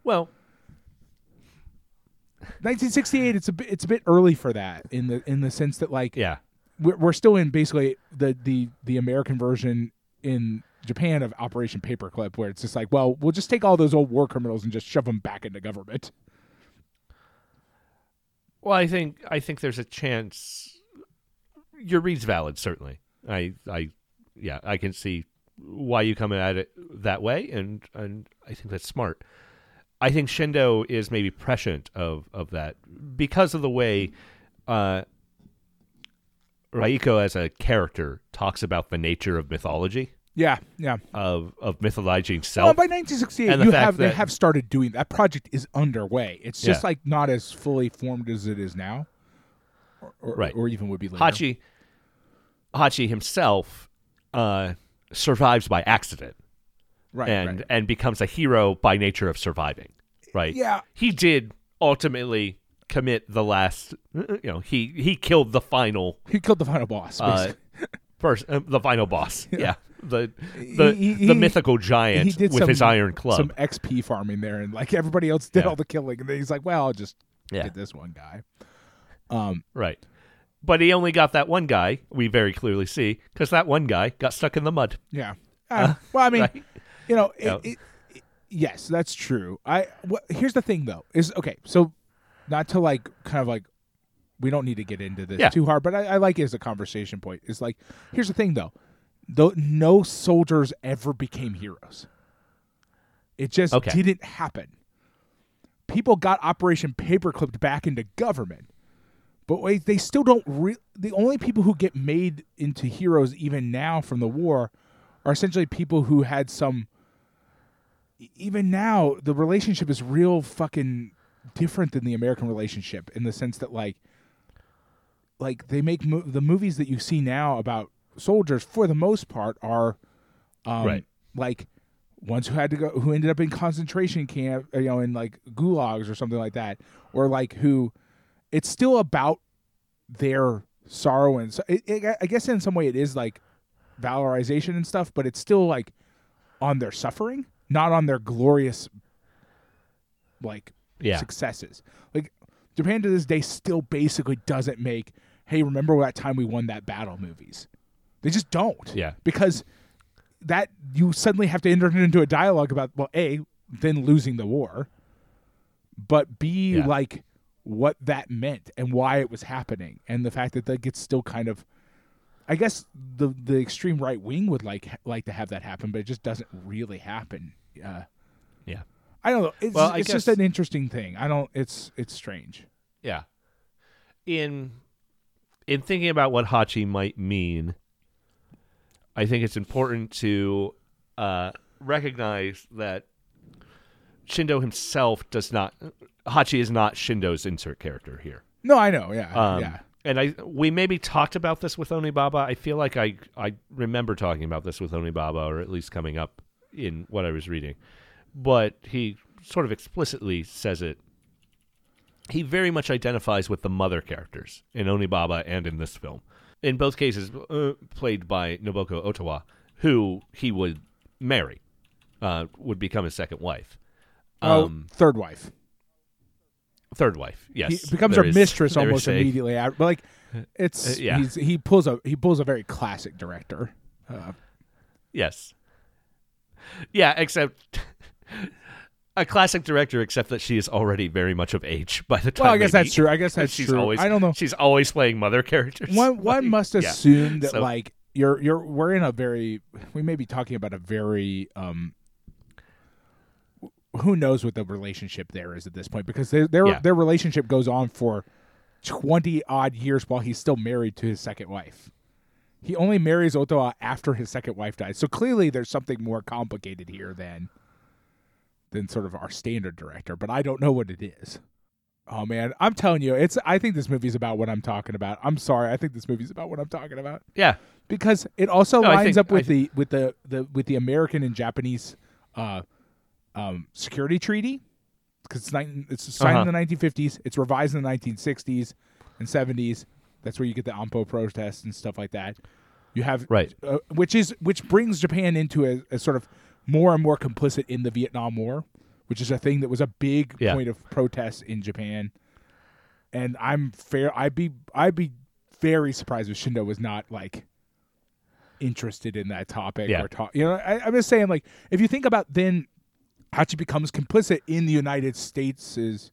Well, 1968, it's a bit it's a bit early for that in the in the sense that like yeah. we're, we're still in basically the the the American version in Japan of Operation Paperclip, where it's just like, well, we'll just take all those old war criminals and just shove them back into government. Well, I think I think there's a chance your read's valid. Certainly, I I yeah I can see why you come at it that way, and and I think that's smart. I think Shindo is maybe prescient of of that because of the way uh, Raiko as a character talks about the nature of mythology Yeah, yeah. of of mythologizing Well, self. by 1968, you have they have started doing that project is underway. It's just Yeah. like not as fully formed as it is now, or, or, Right. or even would be later. Hachi Hachi himself uh, survives by accident. Right, and right. and becomes a hero by nature of surviving. Right? Yeah. He did ultimately commit the last. You know, he he killed the final he killed the final boss. uh, *laughs* first uh, the final boss. Yeah, the the He- he- the he- mythical giant with some, his iron club. some XP farming there, and like everybody else did Yeah. all the killing, and then he's like, "Well, I'll just Yeah. get this one guy." Um, Right. But he only got that one guy, we very clearly see, because that one guy got stuck in the mud. yeah. Uh, well, I mean, *laughs* right? You know, it, it, it- yes, that's true. I wh- here's the thing though is okay. So, not to like kind of like we don't need to get into this Yeah. too hard, but I, I like it as a conversation point. It's like here's the thing though, though no soldiers ever became heroes. It just Okay. didn't happen. People got Operation Paperclipped back into government. But wait, they still don't. Re- the only people who get made into heroes, even now from the war, are essentially people who had some. Even now, the relationship is real fucking different than the American relationship in the sense that like, like they make mo- the movies that you see now about soldiers for the most part are, um, Right. like ones who had to go who ended up in concentration camp, you know, in like gulags or something like that, or like who it's still about their sorrow and so it, it, I guess in some way it is like valorization and stuff, but it's still like on their suffering, not on their glorious like Yeah. successes. Like Japan to this day still basically doesn't make hey, remember that time we won that battle movies. They just don't. Yeah. Because that you suddenly have to enter into a dialogue about well, A, then losing the war, but B Yeah. like what that meant and why it was happening and the fact that that gets still kind of I guess the the extreme right wing would like like to have that happen, but it just doesn't really happen. Uh, Yeah. I don't know. It's, Well, it's just an interesting thing. I don't. It's it's strange. Yeah. In in thinking about what Hachi might mean, I think it's important to uh, recognize that Shindo himself does not. Hachi is not Shindo's insert character here. No, I know. Yeah, Um, yeah. And I we maybe talked about this with Onibaba. I feel like I I remember talking about this with Onibaba, or at least coming up in what I was reading. But he sort of explicitly says it. He very much identifies with the mother characters in Onibaba and in this film. In both cases, uh, played by Nobuko Otowa, who he would marry, uh, would become his second wife. oh, Um, third wife. Third wife, yes. He becomes her is- mistress almost immediately after. But like, it's Uh, yeah. he's, he pulls a he pulls a very classic director. Uh, Yes. Yeah, except *laughs* a classic director, except that she is already very much of age by the time. well, I guess that's meet. true. I guess that's she's true. always. I don't know. She's always playing mother characters. One one Like, must yeah. assume that So- like you're you're we're in a very we may be talking about a very um who knows what the relationship there is at this point because their their Yeah. their relationship goes on for twenty odd years while he's still married to his second wife. He only marries Otowa after his second wife dies. So clearly there's something more complicated here than than sort of our standard director, but I don't know what it is. Oh man, I'm telling you, it's I think this movie's about what I'm talking about. I'm sorry, I think this movie's about what I'm talking about Yeah, because it also No, lines think- up with the with the, the with the American and Japanese uh, um, security treaty because it's, it's signed Uh-huh. in the 1950s. It's revised in the 1960s and 70s. That's where you get the Ampo protests and stuff like that. You have Right. uh, which is which brings Japan into a, a sort of more and more complicit in the Vietnam War, which is a thing that was a big Yeah. point of protest in Japan. And I'm fair. I'd be I'd be very surprised if Shindo was not like interested in that topic Yeah. or talk. You know, I, I'm just saying like if you think about then Hachi becomes complicit in the United States is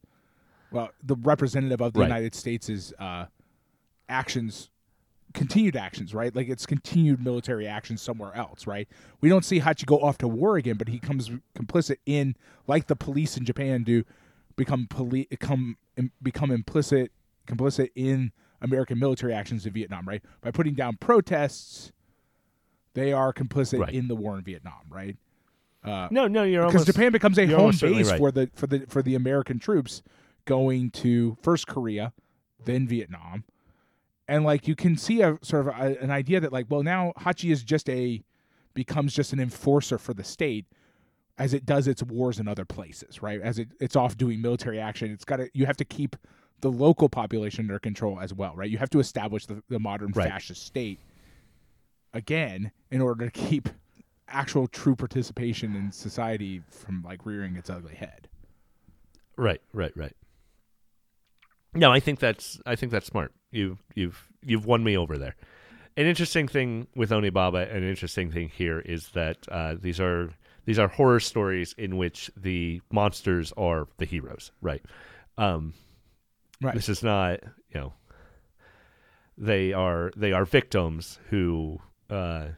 well the representative of the Right. United States is uh, actions continued actions, right? Like it's continued military action somewhere else, right? We don't see Hachi go off to war again, but he comes complicit in, like the police in Japan do, become police, come im- become implicit complicit in American military actions in Vietnam, right? By putting down protests, they are complicit Right. in the war in Vietnam, right? Uh, no, no, you're because Japan becomes a home base right. for the for the for the American troops going to first Korea, then Vietnam, and like you can see a sort of a, an idea that like well now Hachi is just a becomes just an enforcer for the state as it does its wars in other places, right? As it, it's off doing military action, it's got to you have to keep the local population under control as well, right? You have to establish the, the modern Right. fascist state again in order to keep actual true participation in society from like rearing its ugly head. Right, right, right. No, I think that's I think that's smart. You've you've you've won me over there. An interesting thing with Onibaba, an interesting thing here is that uh, these are these are horror stories in which the monsters are the heroes, right? Um, Right. This is not, you know, they are they are victims who uh,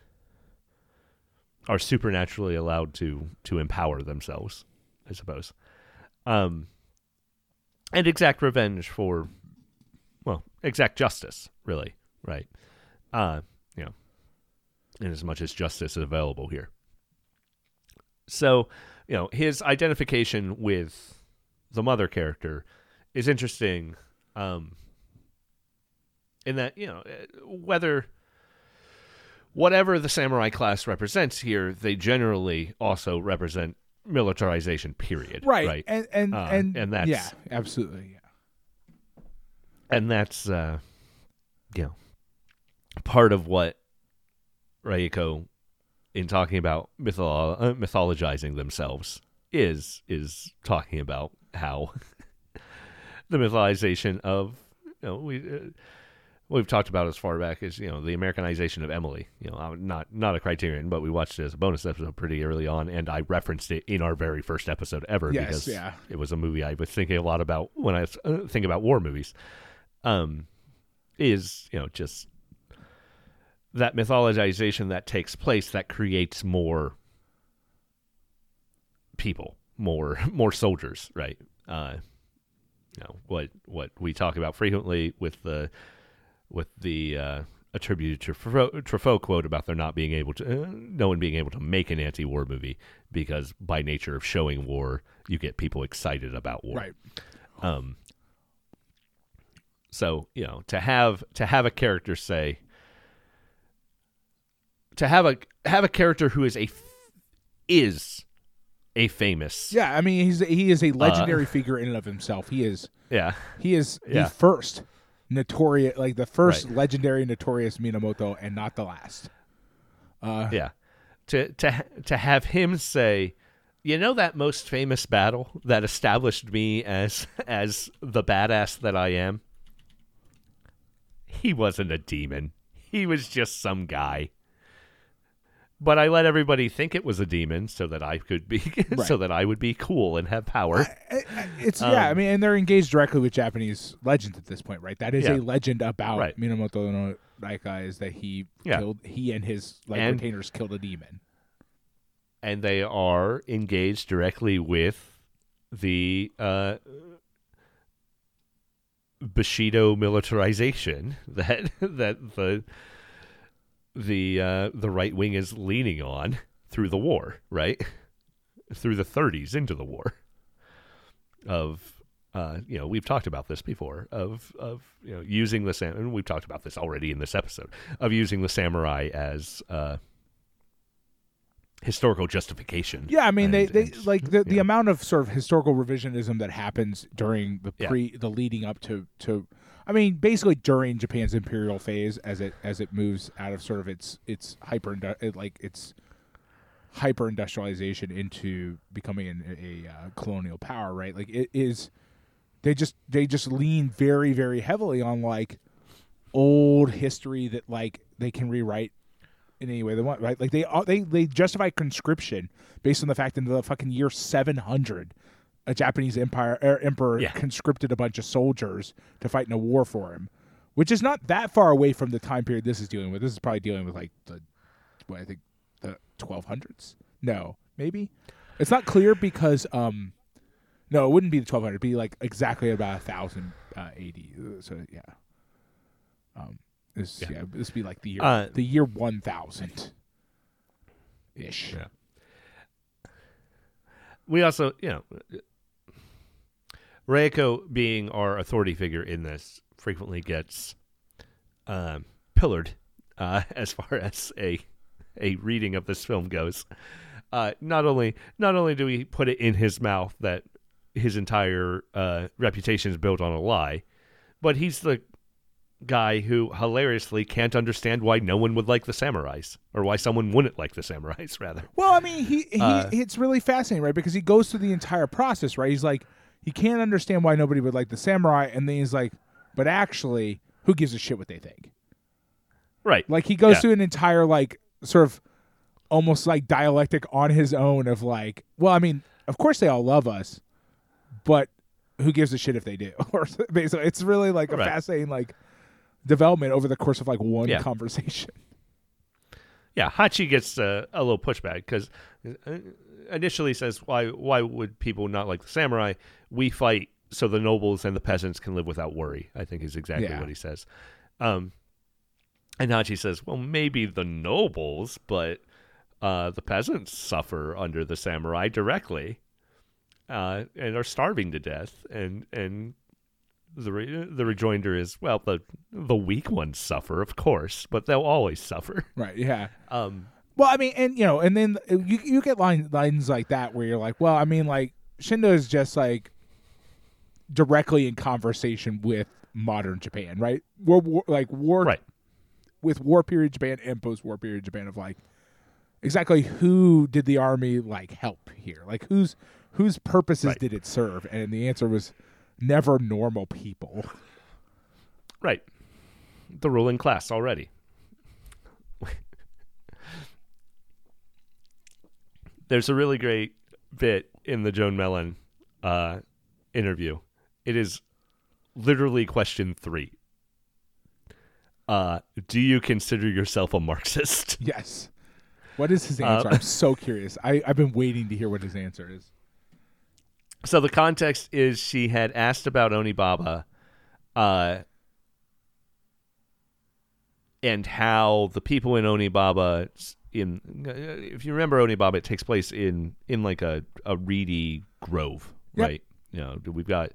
are supernaturally allowed to to empower themselves, I suppose, um, and exact revenge for, well, exact justice, really, right? Uh, you know, in as much as justice is available here. So, you know, his identification with the mother character is interesting um, in that you know eh, whether whatever the samurai class represents here they generally also represent militarization period right. right And and Uh, and, and that's- yeah, absolutely. Yeah. and that's uh you know part of what Raiko in talking about mytholo- uh, mythologizing themselves is is talking about how *laughs* the mythologization of you know we uh, we've talked about as far back as you know the Americanization of Emily. You know, not not a criterion, but we watched it as a bonus episode pretty early on, and I referenced it in our very first episode ever Yes, because yeah. it was a movie I was thinking a lot about when I uh, think about war movies. Um, is you know just that mythologization that takes place that creates more people, more *laughs* more soldiers, right? Uh, you know what what we talk about frequently with the with the uh, attributed to Truffaut, Truffaut quote about there not being able to uh, no one being able to make an anti-war movie because by nature of showing war you get people excited about war Right. um so you know to have to have a character say to have a have a character who is a is a famous Yeah, I mean he's he is a Uh, legendary figure in and of himself. He is *laughs* yeah he is Yeah. the first notorious like the first Right. legendary notorious Minamoto and not the last. Uh Yeah. To to to have him say, "You know that most famous battle that established me as *laughs* as the badass that I am? He wasn't a demon. He was just some guy." But I let everybody think it was a demon so that I could be *laughs* so that I would be cool and have power. I- I- it's yeah, I Um, mean, and they're engaged directly with Japanese legends at this point, right? That is Yeah. a legend about Right. Minamoto no Raiko is that he Yeah. killed he and his like And- retainers killed a demon. and they are engaged directly with the uh, Bushido militarization *laughs* that that the the uh, the right wing is leaning on through the war, right? through the 30s into the war of uh, you know we've talked about this before of of you know using the sam and we've talked about this already in this episode of using the samurai as uh, historical justification. Yeah, I mean they, And- they and- like the, the yeah. amount of sort of historical revisionism that happens during the Yeah. pre the leading up to to I mean basically during Japan's imperial phase as it as it moves out of sort of its its hyper like its hyper industrialization into becoming an, a uh, colonial power, right? Like it is they just they just lean very very heavily on like old history that like they can rewrite in any way they want, right? Like they they they justify conscription based on the fact that in the fucking year 700 a Japanese empire er, emperor Yeah. conscripted a bunch of soldiers to fight in a war for him, which is not that far away from the time period this is dealing with. This is probably dealing with like the what I think the 1200s. No, maybe it's not clear because um no, it wouldn't be the 1200. It'd be like exactly about a thousand uh, AD. So yeah, um, this yeah, Yeah. this would be like the year Uh, the year 1000 ish. Yeah. we also, you know, Raiko being our authority figure in this frequently gets um, pillared uh, *laughs* as far as a a reading of this film goes. Uh, not only not only do we put it in his mouth that his entire uh, reputation is built on a lie, but he's the guy who hilariously can't understand why no one would like the samurais or why someone wouldn't like the samurais *laughs* rather. Well, I mean, he, he Uh, it's really fascinating, right? Because he goes through the entire process, right? He's like, he can't understand why nobody would like the samurai, and then he's like, but actually, who gives a shit what they think? Right. Like he goes Yeah. through an entire like sort of almost like dialectic on his own of like, well, I mean, of course they all love us, but who gives a shit if they do? *laughs* or basically, it's really like a Right. fascinating like development over the course of like one Yeah. conversation. Yeah, Hachi gets uh, a little pushback because initially says, "Why? Why would people not like the samurai? We fight so the nobles and the peasants can live without worry." I think is exactly Yeah. what he says. Um, and Hachi says, "Well, maybe the nobles, but uh, the peasants suffer under the samurai directly, uh, and are starving to death." And and the re- the rejoinder is, "Well, the the weak ones suffer, of course, but they'll always suffer." Right. Yeah. Um, Well, I mean, and you know, and then you you get line, lines like that where you're like, well, I mean, like Shindo is just like directly in conversation with modern Japan, right? War, war like war, Right. With war period Japan and post war period Japan of like exactly who did the army like help here, like whose whose purposes Right. did it serve, and the answer was never normal people. Right. The ruling class already. There's a really great bit in the Joan Mellen uh, interview. It is literally question three. Uh, do you consider yourself a Marxist? *laughs* Yes. What is his Uh, answer? I'm so curious. I, I've been waiting to hear what his answer is. So the context is she had asked about Onibaba, uh, and how the people in Onibaba, in if you remember Onibaba, it takes place in in like a a reedy grove, Yep. right? You know, we've got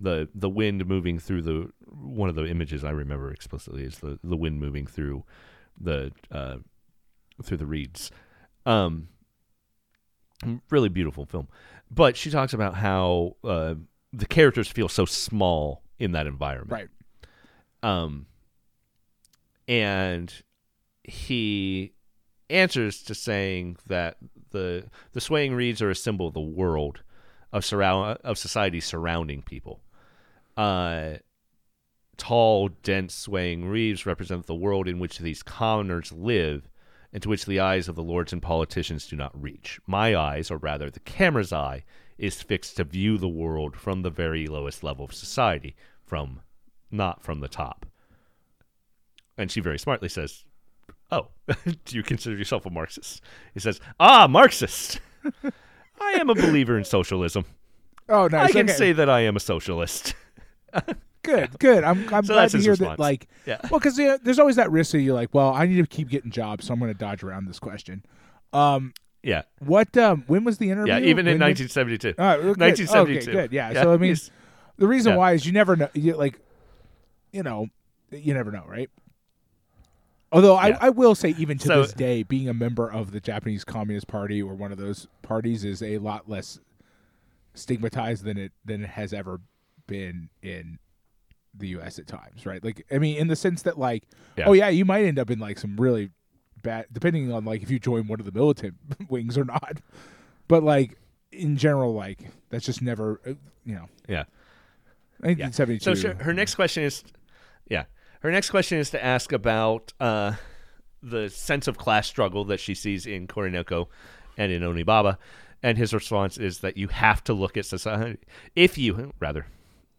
the the wind moving through the one of the images I remember explicitly is the the wind moving through the uh, through the reeds. Um, really beautiful film. But she talks about how uh, the characters feel so small in that environment. Right. Um, and he answers to saying that the the swaying reeds are a symbol of the world of surround of society surrounding people. Uh, tall, dense, swaying reeds represent the world in which these commoners live and to which the eyes of the lords and politicians do not reach. My eyes, or rather the camera's eye, is fixed to view the world from the very lowest level of society, from not from the top. And she very smartly says, Oh, *laughs* do you consider yourself a Marxist? He says, Ah, Marxist. *laughs* I am a believer in socialism. Oh, nice. I can okay. say that I am a socialist. *laughs* good, good. I'm I'm So glad to hear response. that. Like, Yeah. well, because there's always that risk that you're like, well, I need to keep getting jobs, so I'm going to dodge around this question. Um, Yeah. what? Um, when was the interview? Yeah, even in When did- 1972. Oh, good. 1972. Okay, good. Yeah. So I mean, the reason yeah. why is you never know. You like, you know, you never know, right? Although Yeah. I, I will say, even to So- this day, being a member of the Japanese Communist Party or one of those parties is a lot less stigmatized than it than it has ever been in the U.S. at times, right? Like, I mean, in the sense that, like, Yeah. oh yeah, you might end up in like some really bad, depending on like if you join one of the militant *laughs* wings or not. But like in general, like that's just never, uh, you know, yeah. 1972. So sure, her next question is, yeah, her next question is to ask about uh, the sense of class struggle that she sees in Kuroneko and in Onibaba, and his response is that you have to look at society. If you, rather,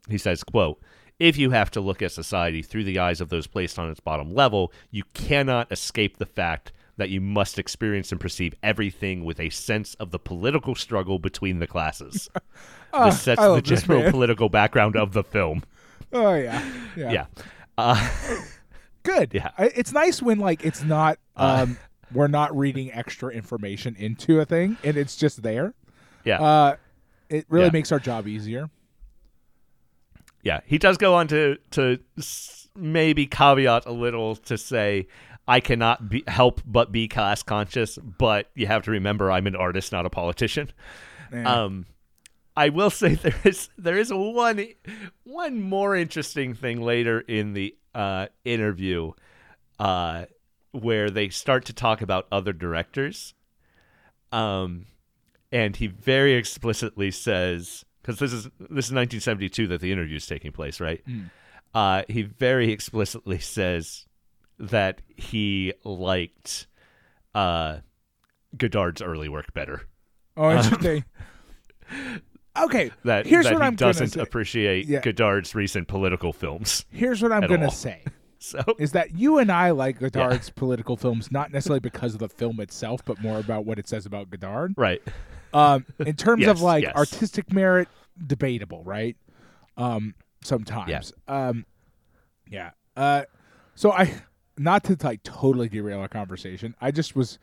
he says, "quote." If you have to look at society through the eyes of those placed on its bottom level, you cannot escape the fact that you must experience and perceive everything with a sense of the political struggle between the classes. *laughs* Ah, this sets the general political background of the film. Oh yeah, yeah, Yeah. Uh, *laughs* good. Yeah. I- it's nice when like it's not. Uh. Um, we're not reading extra information into a thing, and it's just there. yeah. Uh, it really Yeah. makes our job easier. yeah. He does go on to to maybe caveat a little to say I cannot be, help but be class conscious, but you have to remember I'm an artist, not a politician. Yeah. Um, I will say *laughs* there is there is one one more interesting thing later in the uh, interview uh, where they start to talk about other directors. Um, and he very explicitly says, because this is this is 1972 that the interview is taking place, right? Uh, he very explicitly says that he liked uh, Godard's early work better. Oh, interesting. *laughs* okay, That here's that what he I'm doesn't say. appreciate Yeah. Godard's recent political films. Here's what I'm gonna all. say *laughs* So is that you and I like Godard's political films not necessarily because of the film itself, but more about what it says about Godard. right, Um, in terms of like yes. artistic merit, debatable, right? Um, sometimes. Um, yeah. Uh, so I, not to like totally derail our conversation, I just was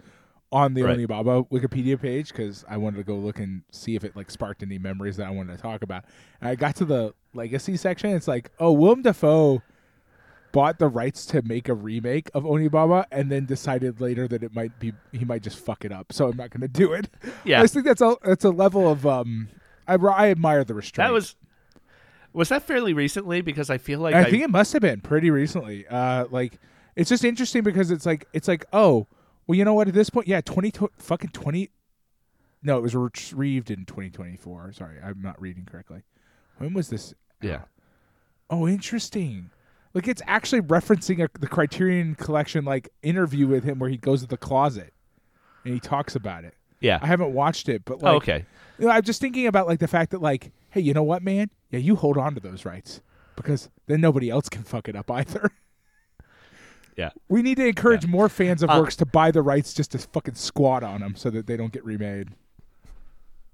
on the Right. Onibaba Wikipedia page because I wanted to go look and see if it like sparked any memories that I wanted to talk about. And I got to the legacy section. It's like, oh, Willem Dafoe bought the rights to make a remake of Onibaba and then decided later that it might be he might just fuck it up. So I'm not going to do it. Yeah. I just think that's a that's a level of um I I admire the restraint. that was was that fairly recently because I feel like I, I, think it must have been pretty recently. Uh, like it's just interesting because it's like it's like oh well you know what? At this point yeah twenty fucking twenty no it was retrieved in twenty twenty four sorry I'm not reading correctly. When was this yeah. oh interesting. Like it's actually referencing a, the Criterion Collection like interview with him where he goes to the closet and he talks about it. yeah. I haven't watched it, but oh, like oh, okay. you know, I'm just thinking about like the fact that like, hey, you know what, man? Yeah, you hold on to those rights because then nobody else can fuck it up either. *laughs* yeah. We need to encourage more fans of Uh, works to buy the rights just to fucking squat on them so that they don't get remade.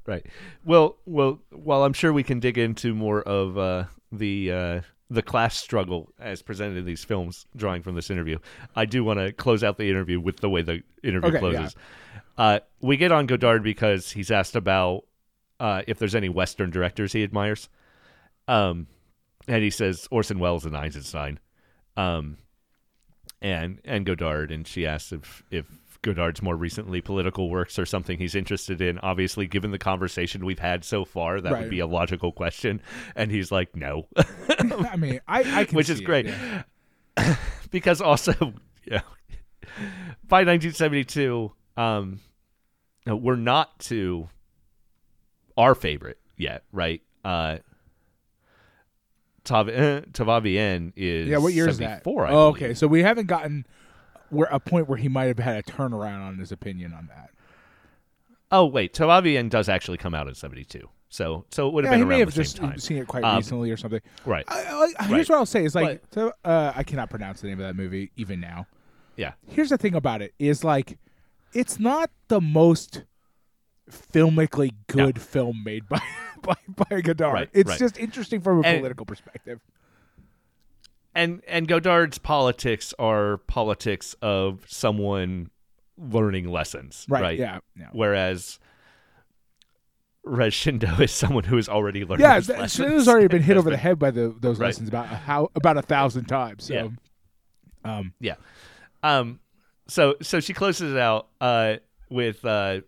right. Well well while I'm sure we can dig into more of uh, the uh, the class struggle as presented in these films drawing from this interview I do want to close out the interview with the way the interview Okay, closes. Uh, we get on Godard because he's asked about uh, if there's any Western directors he admires. Um, and he says Orson Welles and Eisenstein. Um, and and Godard, and she asks if if Godard's more recently political works are something he's interested in. Obviously, given the conversation we've had so far, that Right. would be a logical question, and he's like, no, *laughs* I mean, I, I can which is it, great yeah. *laughs* because also, yeah, by 1972, um, we're not to our favorite yet, right? Uh, Tout Va Bien is Yeah, what year is that? 74, I oh, okay, so we haven't gotten where a point where he might have had a turnaround on his opinion on that. Oh wait, Tout Va Bien does actually come out in '72, so so it would have Yeah, been he may around have the just time. seen it quite Um, recently or something. Right? I, I, here's Right. what I'll say is like uh, I cannot pronounce the name of that movie even now. Yeah, Here's the thing about it is like it's not the most filmically good film made by *laughs* by, by Godard. Right, it's right. just interesting from a And- political perspective. and and Godard's politics are politics of someone learning lessons, Right. right? Yeah. Yeah. Whereas Rez Shindo is someone who has already learned. Yeah, th-. Shindo's already been hit over the *laughs* head by the, those lessons about how about a thousand times. So, Yeah. um, Yeah. Um. So so she closes it out uh with uh,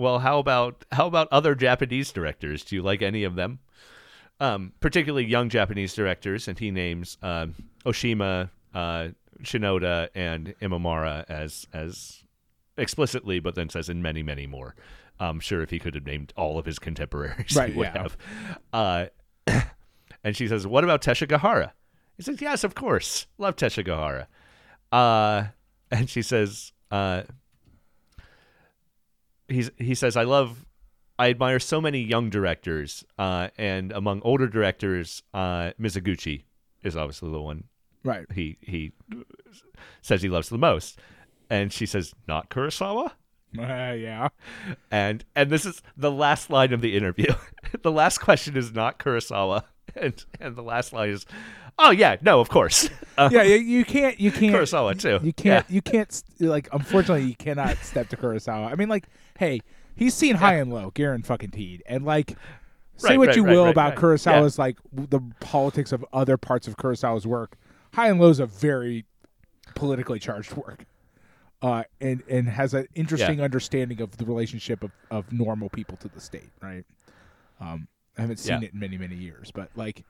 well, how about how about other Japanese directors? Do you like any of them? Um, particularly young Japanese directors, and he names um, Oshima, uh, Shinoda, and Imamura as as explicitly, but then says in many many more. I'm sure if he could have named all of his contemporaries, *laughs* Right, he would yeah. have. Uh, *coughs* and she says, "What about Teshigahara?" He says, "Yes, of course, love Teshigahara." Uh, and she says, uh, he's, he says, I love, I admire so many young directors, uh, and among older directors, uh, Mizoguchi is obviously the one right. he, he says he loves the most. And she says, not Kurosawa? Uh, yeah. And, and this is the last line of the interview. *laughs* the last question is not Kurosawa. *laughs* And, and the last line is, oh yeah, no, of course. Uh, *laughs* Yeah. You, you can't. You can't. Kurosawa too. You can't. You can't. Like, unfortunately, you cannot step to Kurosawa. I mean, like, hey, he's seen high and low, Garen fucking Teed, and like, say Right, what right, you right, will about. Kurosawa's like the politics of other parts of Kurosawa's work. High and Low is a very politically charged work, uh, and and has an interesting understanding of the relationship of, of normal people to the state. Right. Um, I haven't seen Yeah. it in many many years, but like,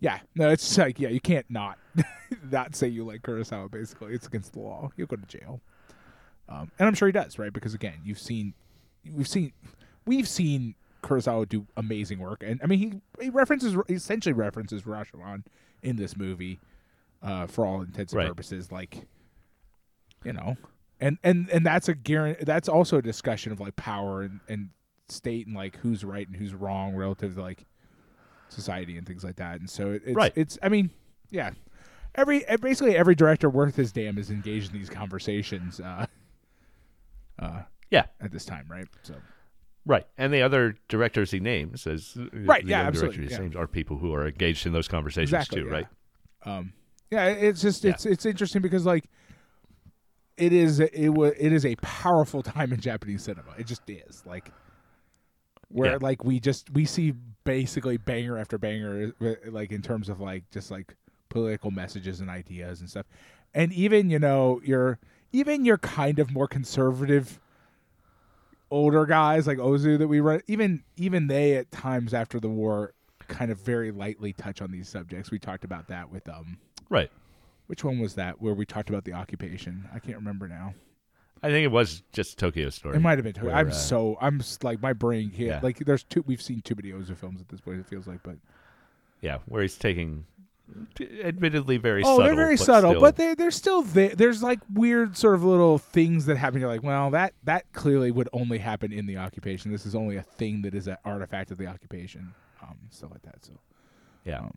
Yeah, no, it's like yeah, you can't not *laughs* not say you like Kurosawa. Basically, it's against the law. You'll go to jail. Um, and I'm sure he does, right? Because again, you've seen, we've seen, we've seen Kurosawa do amazing work, and I mean, he he references he essentially references Rashomon in this movie, uh, for all intents and Right. purposes. Like, you know, and and and that's a guarantee. That's also a discussion of like power and and state and like who's right and who's wrong relative to like society and things like that. And so it, it's Right. it's I mean, yeah. Every eh, basically every director worth his damn is engaged in these conversations uh uh Yeah. at this time, right? So Right, and the other directors he names, as Right, the yeah, other absolutely, directors he yeah. names are people who are engaged in those conversations exactly, too, yeah. right? Um yeah, it's just Yeah. it's it's interesting because like it is it was it is a powerful *laughs* time in Japanese cinema. It just is. Like where Yeah. like we just we see basically banger after banger uh, like in terms of like just like political messages and ideas and stuff. And even, you know, your even your kind of more conservative older guys like Ozu that we run even even they at times after the war kind of very lightly touch on these subjects. We talked about that with um Right. which one was that where we talked about the occupation? I can't remember now. I think it was just Tokyo Story. It might have been. Where, I'm uh, so I'm like my brain here. Yeah. Like there's two. We've seen too many Ozu films at this point. It feels like, but Yeah, where he's taking, admittedly very oh, subtle. they're very but subtle, still- but they they're still there. There's like weird sort of little things that happen. You're like, well, that that clearly would only happen in the occupation. This is only a thing that is an artifact of the occupation, um, stuff like that. So, yeah, um,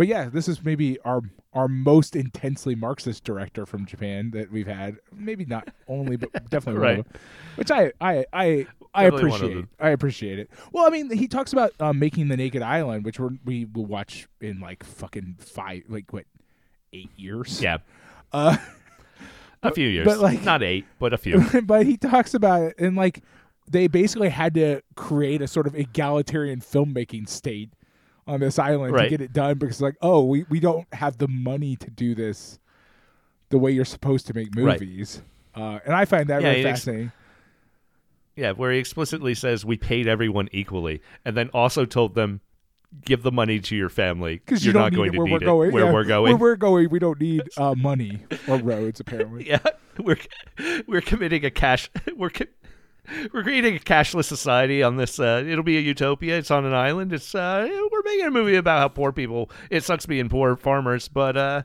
but yeah, this is maybe our our most intensely Marxist director from Japan that we've had. Maybe not only, but *laughs* definitely one of them. Which I I I I Definitely appreciate. I appreciate it. Well, I mean, he talks about um, making the Naked Island, which we're, we will watch in like fucking five, like what, eight years. yeah, *laughs* Uh, a few years, but, like- not eight, but a few. *laughs* but he talks about it and like they basically had to create a sort of egalitarian filmmaking state on this island to get it done because like oh we, we don't have the money to do this the way you're supposed to make Right. movies uh, and i find that Yeah, really he ex- fascinating yeah, where he explicitly says we paid everyone equally, and then also told them, give the money to your family because you're you need going it to where need we're it going where yeah. we're going. where we're going we don't need uh, money or *laughs* roads apparently yeah, *laughs* we're we're committing a cash. *laughs* We're co- we're creating a cashless society on this. Uh, it'll be a utopia. It's on an island. It's uh, we're making a movie about how poor people. It sucks being poor farmers, but uh,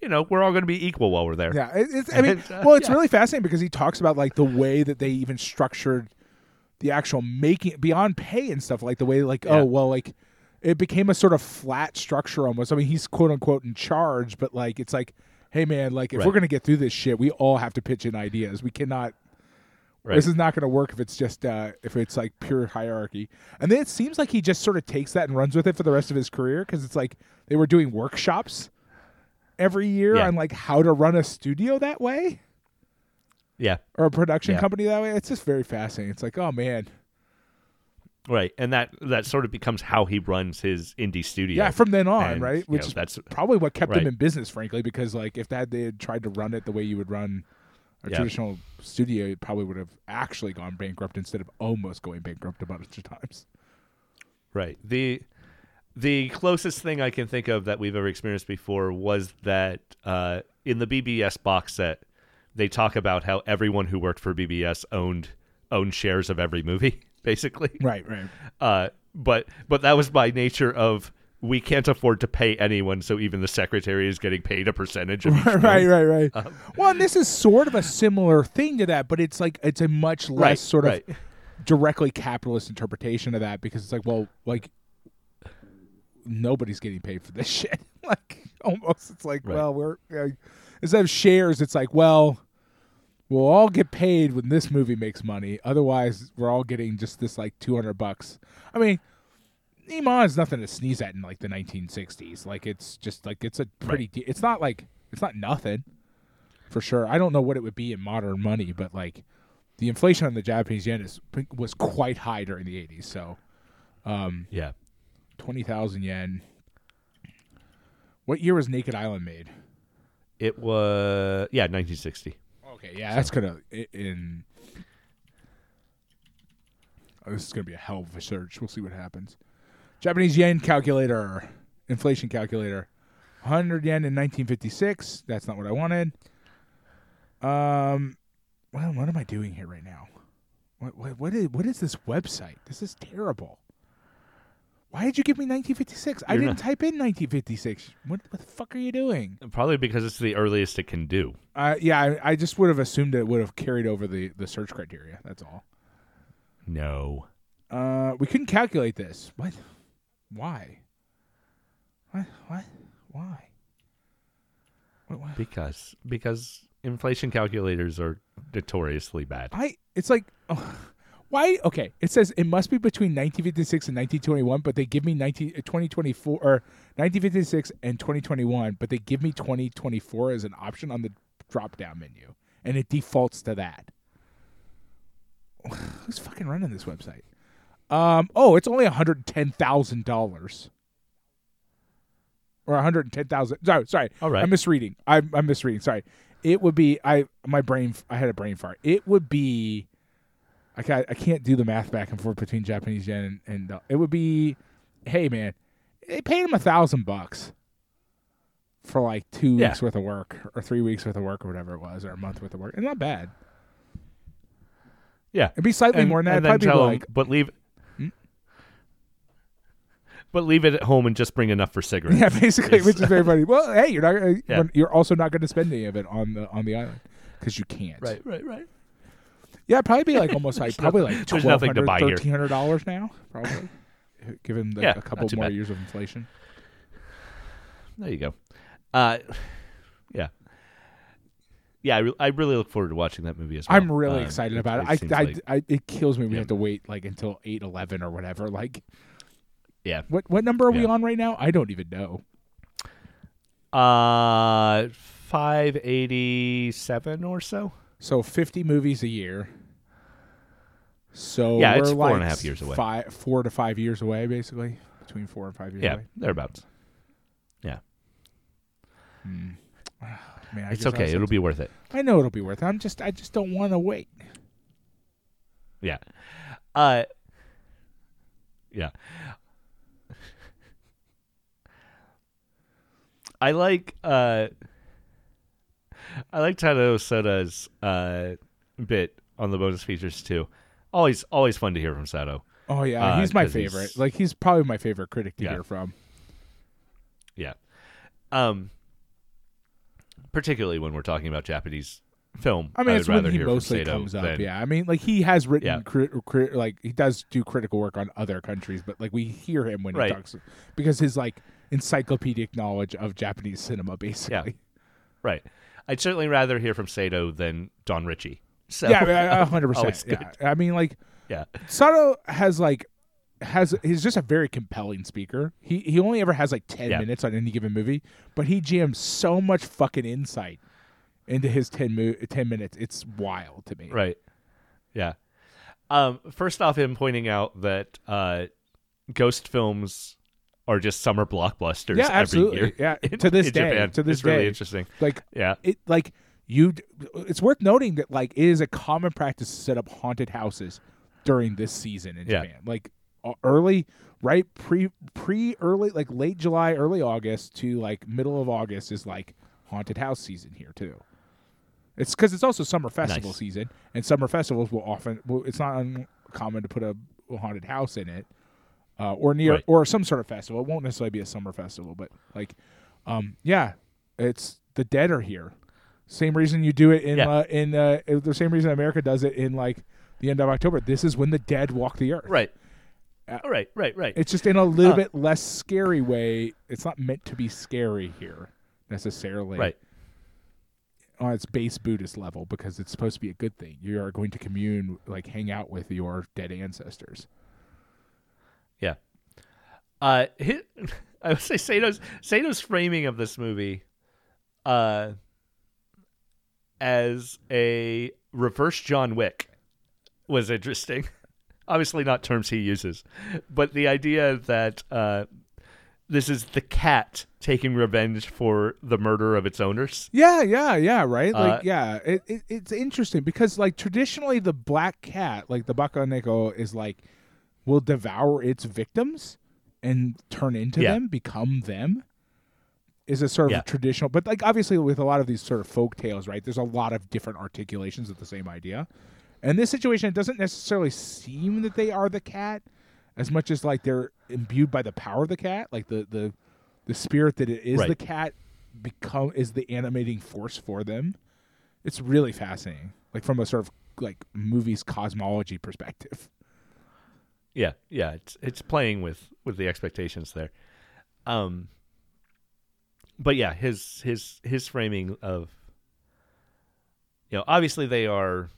you know, we're all going to be equal while we're there. Yeah, it's. I mean, *laughs* And, uh, well, it's yeah. really fascinating because he talks about like the way that they even structured the actual making beyond pay and stuff. Like the way, like, Yeah. oh well, like it became a sort of flat structure almost. I mean, he's quote unquote in charge, but like it's like, hey man, like if Right. we're gonna get through this shit, we all have to pitch in ideas. We cannot. Right. This is not going to work if it's just uh, if it's like pure hierarchy. And then it seems like he just sort of takes that and runs with it for the rest of his career because it's like they were doing workshops every year Yeah. on like how to run a studio that way yeah, or a production Yeah. company that way. It's just very fascinating. It's like, oh man, right. And that that sort of becomes how he runs his indie studio. yeah. From then on, And, right? you Which know, is that's probably what kept right. them in business, frankly, because like if that they had tried to run it the way you would run a Yeah. traditional studio, probably would have actually gone bankrupt instead of almost going bankrupt a bunch of times. Right. The the closest thing I can think of that we've ever experienced before was that uh, in the BBS box set, they talk about how everyone who worked for BBS owned owned shares of every movie, *laughs* basically. Right, right. Uh, but but that was by nature of we can't afford to pay anyone, so even the secretary is getting paid a percentage of *laughs* right, film. right, right. Um, well, and this is sort of a similar thing to that, but it's like it's a much less Right, sort of right. directly capitalist interpretation of that because it's like, well, like nobody's getting paid for this *laughs* shit. like almost, it's like, Right. well, we're uh, instead of shares, it's like, well, we'll all get paid when this movie makes money. Otherwise, we're all getting just this like two hundred bucks. I mean. Iman is nothing to sneeze at in like the 1960s. Like it's just like it's a pretty. de- it's not like it's not nothing for sure. I don't know what it would be in modern money, but like the inflation on the Japanese yen is was quite high during the 80s. So, um, Yeah. twenty thousand yen. What year was Naked Island made? It was yeah, 1960. Okay, yeah, that's gonna in. Oh, this is gonna be a hell of a search. We'll see what happens. Japanese yen calculator. inflation calculator. 100 yen in 1956. That's not what I wanted. Um, well, what am I doing here right now? What what what is what is this website? This is terrible. Why did you give me 1956? I You're didn't not- type in 1956. What, what the fuck are you doing? Probably because it's the earliest it can do. Uh, yeah, I, I just would have assumed it would have carried over the, the search criteria. That's all. No. Uh, we couldn't calculate this. What? Why? What? What? Why? What, what? Because because inflation calculators are notoriously bad. I. It's like, oh, why? Okay, it says it must be between 1956 and 1921, but they give me 19, uh, 2024 or 1956 and 2021, but they give me 2024 as an option on the drop down menu, and it defaults to that. Who's fucking running this website? Um. Oh, it's only hundred ten thousand dollars, or one hundred ten thousand. Sorry, sorry. All right. I'm misreading. I'm, I'm misreading. Sorry. It would be. I my brain. I had a brain fart. It would be. I can't. I can't do the math back and forth between Japanese yen and, and uh, it would be. Hey man, they paid him a thousand bucks for like two Yeah. weeks worth of work or three weeks worth of work or whatever it was or a month worth of work. It's not bad. Yeah. It'd be slightly And, more than that. and then tell like but leave? But leave it at home and just bring enough for cigarettes. Yeah, *laughs* basically, which is very funny. Well, hey, you're not. Uh, Yeah. You're also not going to spend any of it on the on the island because you can't. right, right, right. Yeah, it'd probably be like almost *laughs* like probably like twelve to hundred, thirteen hundred dollars now. Probably, *laughs* given the, Yeah, a couple more bad. years of inflation. There you go. Uh, yeah. Yeah, I, re- I really look forward to watching that movie as well. I'm really Um, excited about it. it I, I, like- I, it kills me. We Yeah. have to wait like until eight eleven or whatever. Like, yeah. what what number are we on right now? I don't even know. Uh, five eighty seven or so. So fifty movies a year. So Yeah, we're it's four and a half years away. Five, four to five years away, basically between four and five years Yeah, away. thereabouts. Hmm. *sighs* Man, I It's okay. It'll be worth it. I know it'll be worth it. I'm just, I just don't want to wait. Yeah. Uh. Yeah. I like uh I like Tadao Sato's uh bit on the bonus features too. Always always fun to hear from Sato. Oh yeah, Uh, he's my 'cause he's- favorite. Like he's probably my favorite critic to Yeah. hear from. Yeah. Um particularly when we're talking about Japanese film. I mean, would it's when rather he mostly comes up. than- Yeah, I mean, like he has written, Yeah. cri- cri- like he does do critical work on other countries, but like we hear him when Right. he talks because his like encyclopedic knowledge of Japanese cinema, basically. Yeah. Right. I'd certainly rather hear from Sato than Don Richie. So Yeah, hundred *laughs* percent. Yeah, I mean, like yeah. Sato has like has he's just a very compelling speaker. He he only ever has like ten Yeah. minutes on any given movie, but he jams so much fucking insight into his 10, mo- 10 minutes. It's wild to me. Right. Yeah. Um, first off, him pointing out that uh, ghost films are just summer blockbusters Yeah, every absolutely. year. Yeah, *laughs* to this in day, Japan. to this it's really interesting. Like Yeah. it like you it's worth noting that like it is a common practice to set up haunted houses during this season in Yeah. Japan. Like uh, early right pre pre early like late July, early August to like middle of August is like haunted house season here too. It's cuz it's also summer festival Nice. season and summer festivals will often well, it's not uncommon to put a haunted house in it. Uh, or near Right. or some sort of festival. It won't necessarily be a summer festival, but like um yeah, it's the dead are here. Same reason you do it in Yeah. uh, in uh, the same reason America does it in like the end of October. This is when the dead walk the earth. Right. Uh, right. Right. Right. It's just in a little Uh. bit less scary way. It's not meant to be scary here necessarily. right. On its base Buddhist level because it's supposed to be a good thing. You are going to commune, like hang out with your dead ancestors. Yeah. Uh, hi *laughs* I would say Sato's Sato's framing of this movie, uh, as a reverse John Wick, was interesting. *laughs* Obviously, not terms he uses, but the idea that uh, this is the cat taking revenge for the murder of its owners. Yeah, yeah, yeah, right. Like, Uh, yeah, it, it it's interesting because like traditionally the black cat, like the bakeneko, is like will devour its victims, and turn into Yeah. them, become them, is a sort of Yeah. traditional. But like obviously with a lot of these sort of folk tales, right? There's a lot of different articulations of the same idea. And in this situation, it doesn't necessarily seem that they are the cat, as much as like they're imbued by the power of the cat, like the the the spirit that it is Right. the cat become is the animating force for them. It's really fascinating, like from a sort of like movie's cosmology perspective. Yeah, yeah, it's it's playing with with the expectations there. Um but yeah, his his his framing of you know, obviously they are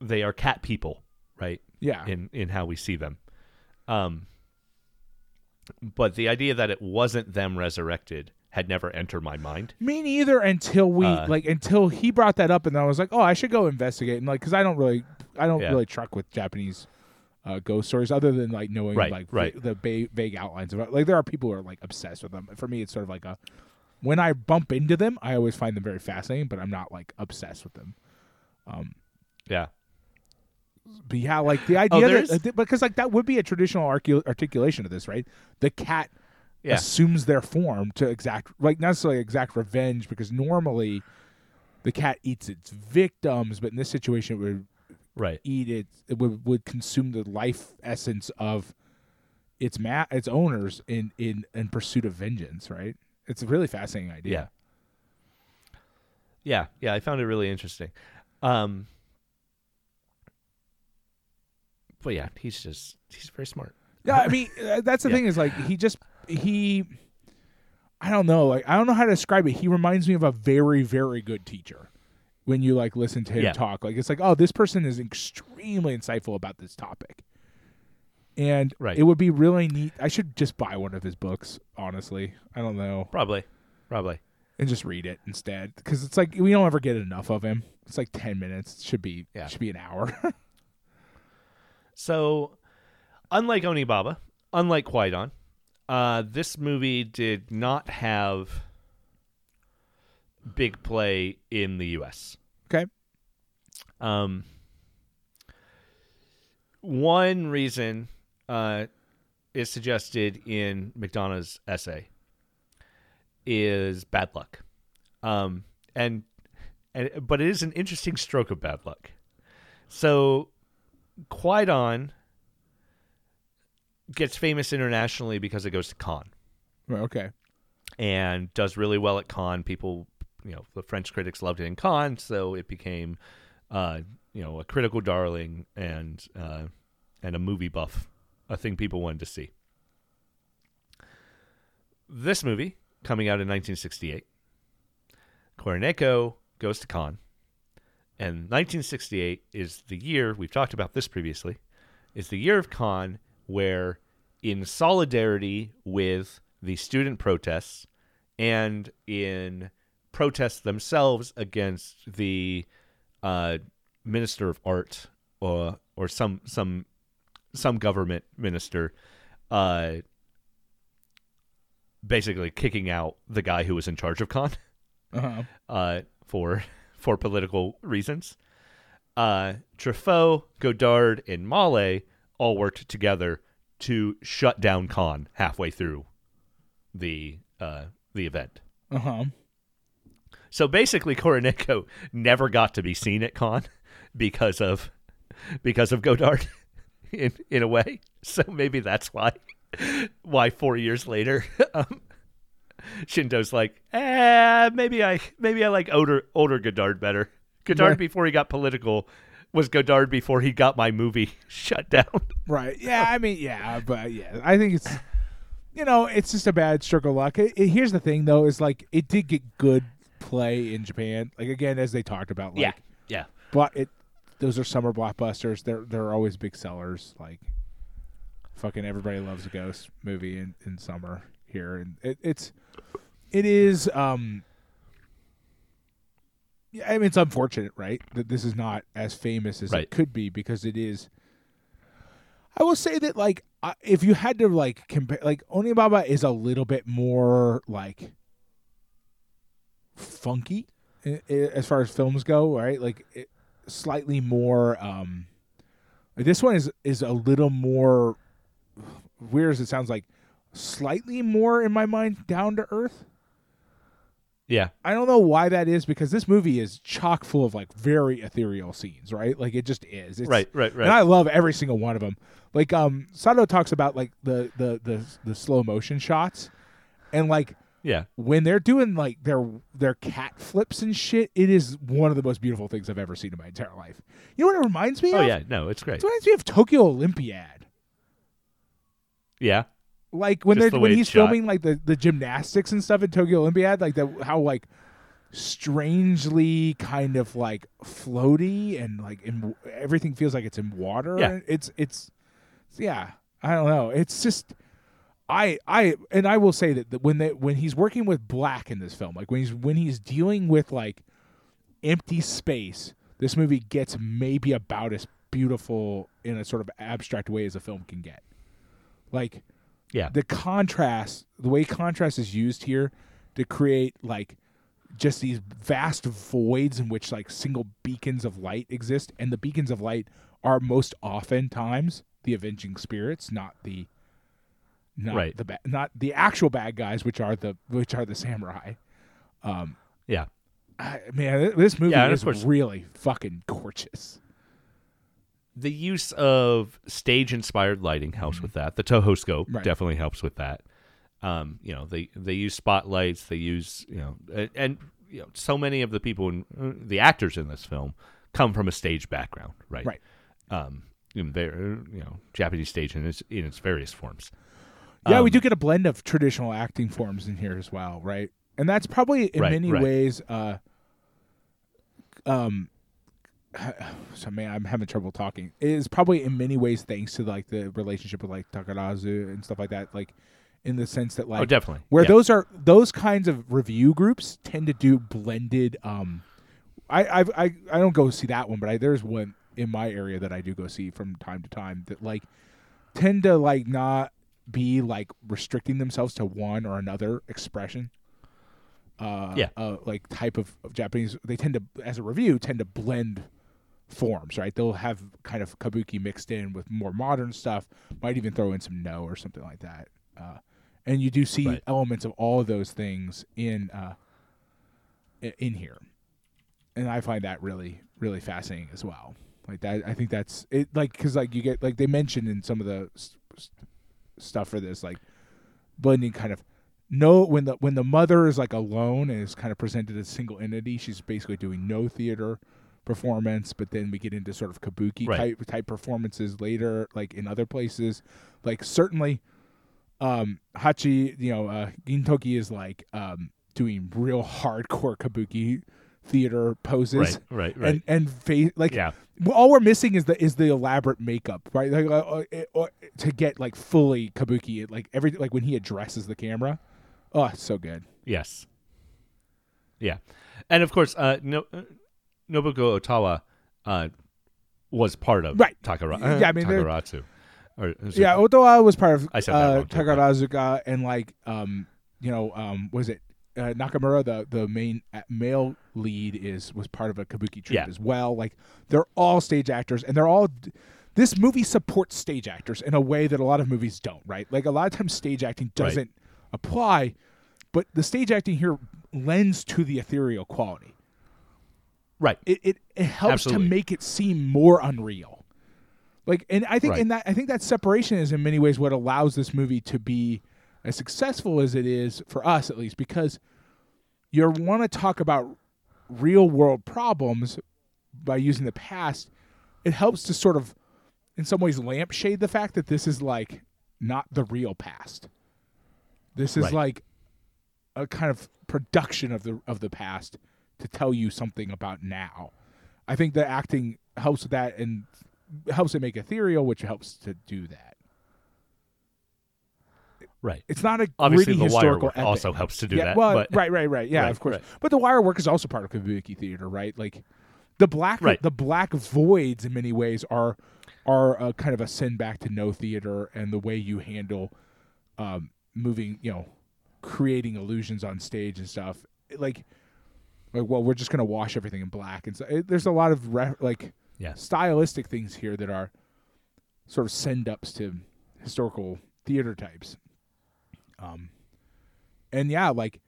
they are cat people, right? Yeah, In in how we see them. Um but the idea that it wasn't them resurrected had never entered my mind. Me neither until we Uh, like until he brought that up and I was like, oh, I should go investigate and like because I don't really I don't Yeah. really truck with Japanese uh, ghost stories other than like knowing Right, like right. the ba- vague outlines of it. Like there are people who are like obsessed with them. For me, it's sort of like a when I bump into them, I always find them very fascinating, but I'm not like obsessed with them. Yeah. But yeah, like the idea Oh, that because like that would be a traditional articulation of this, right? The cat Yeah. assumes their form to exact like not necessarily exact revenge because normally the cat eats its victims, but in this situation it would Right. eat it it would, would consume the life essence of its ma- its owners in in in pursuit of vengeance, right? It's a really fascinating idea. Yeah. Yeah, yeah, I found it really interesting. Um But yeah, he's just he's very smart. Yeah, I mean *laughs* uh, that's the Yeah. thing is like he just he I don't know, like I don't know how to describe it. He reminds me of a very very good teacher. When you like listen to him Yeah. talk, like it's like, oh, this person is extremely insightful about this topic, and Right. it would be really neat. I should just buy one of his books, honestly. I don't know, Probably. Probably. and just read it instead, because it's like we don't ever get enough of him. It's like ten minutes. It should be Yeah. should be an hour. *laughs* So, unlike Onibaba, unlike Kwaidan, uh, this movie did not have big play in the U.S. okay, Um, one reason uh, is suggested in McDonagh's essay is bad luck, um, and and but it is an interesting stroke of bad luck. So, Kwaidan gets famous internationally because it goes to Cannes. Okay, and does really well at Cannes. People, you know, the French critics loved it in Cannes, so it became, uh, you know, a critical darling and uh, and a movie buff, a thing people wanted to see. This movie coming out in 1968, Kuroneko goes to Cannes, and 1968 is the year we've talked about this previously, is the year of Cannes where, in solidarity with the student protests and in protests themselves against the uh, minister of art or or some some some government minister uh, basically kicking out the guy who was in charge of Cannes uh-huh. *laughs* uh, for for political reasons. Uh, Truffaut, Godard, and Malle all worked together to shut down Cannes halfway through the uh, the event. uh huh. So basically, Kuroneko never got to be seen at Cannes *laughs* because of because of Godard, *laughs* in in a way. So maybe that's why *laughs* why four years later, um, Shindo's like, eh, maybe I maybe I like older older Godard better. Godard Right. before he got political was Godard before he got my movie shut down. Right. Yeah. I mean, yeah, but yeah, I think it's, you know, it's just a bad stroke of luck. It, it- here's the thing, though, is like it did get good play in Japan. Like again, as they talked about, like, yeah. but it, those are summer blockbusters. They're they're always big sellers. Like, fucking everybody loves a ghost movie in in summer here, and it, it's, it is. um yeah, I mean, it's unfortunate, right, that this is not as famous as Right. it could be because it is. I will say that, like, if you had to like compare, like, Onibaba is a little bit more like funky as far as films go, right? Like, it, slightly more. um This one is is a little more weird as it sounds like, slightly more in my mind down to earth. Yeah. I don't know why that is because this movie is chock full of like very ethereal scenes, right? Like it just is. It's, Right, right, right. And I love every single one of them. Like um Sato talks about like the the the the slow motion shots and like Yeah. when they're doing like their their cat flips and shit, it is one of the most beautiful things I've ever seen in my entire life. You know what it reminds me Oh of? yeah. No, it's great. It reminds me of Tokyo Olympiad. Yeah. Like when Just they're the when he's it's shot. filming like the, the gymnastics and stuff in Tokyo Olympiad, like the how like strangely kind of like floaty and like in, everything feels like it's in water. Yeah. It's it's yeah. I don't know. It's just I I and I will say that, that when they when he's working with black in this film, like when he's when he's dealing with like empty space, this movie gets maybe about as beautiful in a sort of abstract way as a film can get. Like Yeah. the contrast, the way contrast is used here to create like just these vast voids in which like single beacons of light exist, and the beacons of light are most often times the avenging spirits, not the not Right. the ba- not the actual bad guys, which are the which are the samurai. Yeah. I, man, this movie Yeah, is really fucking gorgeous. The use of stage inspired lighting helps with that. The Toho scope Right. definitely helps with that. Um, you know, they they use spotlights, they use, you know, and, and you know, so many of the people in uh, the actors in this film come from a stage background, right? Right. Um, their, you know, Japanese stage in its in its various forms. Yeah, we Um, do get a blend of traditional acting forms in here as well, right? And that's probably in Right, many right. ways uh um *sighs* so man, I'm having trouble talking. It is probably in many ways thanks to like the relationship with like Takarazu and stuff like that, like in the sense that like oh, definitely. where Yeah. those are those kinds of revue groups tend to do blended um I I've, I I don't go see that one, but I, there's one in my area that I do go see from time to time that like tend to like not be like restricting themselves to one or another expression. Uh, Yeah. uh, like type of, of Japanese, they tend to, as a revue, tend to blend forms, right? They'll have kind of kabuki mixed in with more modern stuff. Might even throw in some Noh or something like that. Uh, and you do see Right. elements of all of those things in uh, in here, and I find that really really fascinating as well. Like that, I think that's it. Like because like you get like they mentioned in some of the stuff for this, like blending kind of Noh when the when the mother is like alone and is kind of presented as single entity, she's basically doing Noh theater performance. But then we get into sort of kabuki Right. type type performances later, like in other places. Like certainly, um, Hachi, you know, uh, Gintoki is like um doing real *laughs* hardcore kabuki theater poses right, right, right. and and face like yeah. Well, all we're missing is the is the elaborate makeup, right? Like uh, uh, it- uh, to get like fully kabuki, like every like when he addresses the camera, oh, so good. Yes. Yeah, and of course, uh, no, uh, Nobuko Otowa uh, was part of Right. Takara- Yeah, I mean, Takaratsu. Or, Yeah, Otowa was part of I said uh, wrong, too, but- Takarazuka, and like um, you know, um, was it uh, Nakamura, the the main uh, male lead, is was part of a kabuki troupe Yeah. as well. Like they're all stage actors, and they're all. This movie supports stage actors in a way that a lot of movies don't, right? Like a lot of times, stage acting doesn't apply, but the stage acting here lends to the ethereal quality. right. It it, it helps Absolutely. to make it seem more unreal. Like, and I think, Right. and that I think that separation is in many ways what allows this movie to be as successful as it is for us, at least, because you want to talk about real world problems by using the past. It helps to sort of, in some ways, lampshade the fact that this is like not the real past. This is Right. like a kind of production of the of the past to tell you something about now. I think the acting helps with that and helps it make ethereal, which helps to do that. Right. It's not a Obviously, the wire work epic. also helps to do yeah, that. Well, but, right, right, right. Yeah, Right, of course. right. But the wire work is also part of kabuki theater, right? Like the black, Right. the black voids in many ways are are a kind of a send back to Noh theater and the way you handle um, moving, you know, creating illusions on stage and stuff. Like, like well, we're just gonna wash everything in black, and so it, there's a lot of re- like Yeah. stylistic things here that are sort of send ups to historical theater types. Um, and yeah, like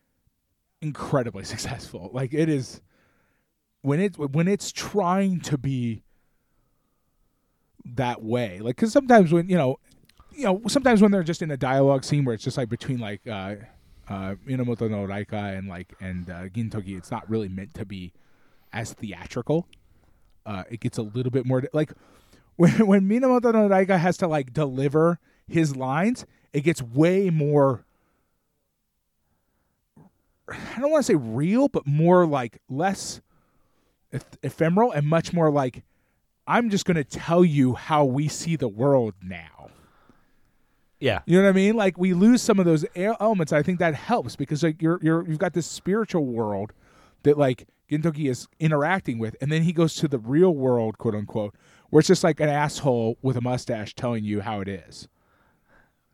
incredibly *laughs* successful. Like it is when it when it's trying to be that way. Like because sometimes when you know, you know, sometimes when they're just in a dialogue scene where it's just like between like uh, uh, Minamoto no Raiko and like and uh, Gintoki, it's not really meant to be as theatrical. Uh, it gets a little bit more like *laughs* when when Minamoto no Raiko has to like deliver his lines, it gets way more. I don't want to say real, but more like less eph- ephemeral and much more like I'm just going to tell you how we see the world now. Yeah. You know what I mean? Like we lose some of those elements. I think that helps because like you're you're you've got this spiritual world that like Gintoki is interacting with, and then he goes to the real world, quote unquote, where it's just like an asshole with a mustache telling you how it is.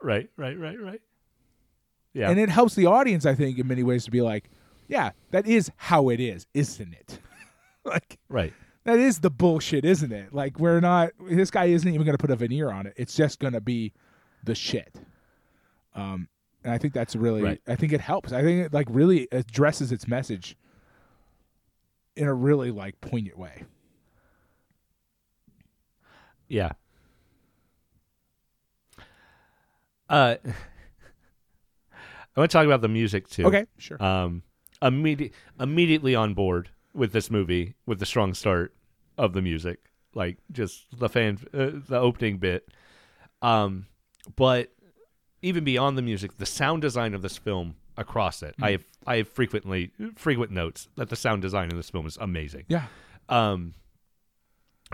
Right. Right. Right. Right. Yeah. And it helps the audience, I think, in many ways to be like, yeah, that is how it is, isn't it? *laughs* like right. that is the bullshit, isn't it? Like we're not this guy isn't even going to put a veneer on it. It's just going to be the shit. Um and I think that's really Right. I think it helps. I think it like really addresses its message in a really like poignant way. Yeah. Uh, I want to talk about the music too. Okay, sure. Um, immediate, immediately on board with this movie with the strong start of the music, like just the fan, uh, the opening bit. Um, but even beyond the music, the sound design of this film across it, I have I have frequently frequent notes that the sound design in this film is amazing. yeah. Um,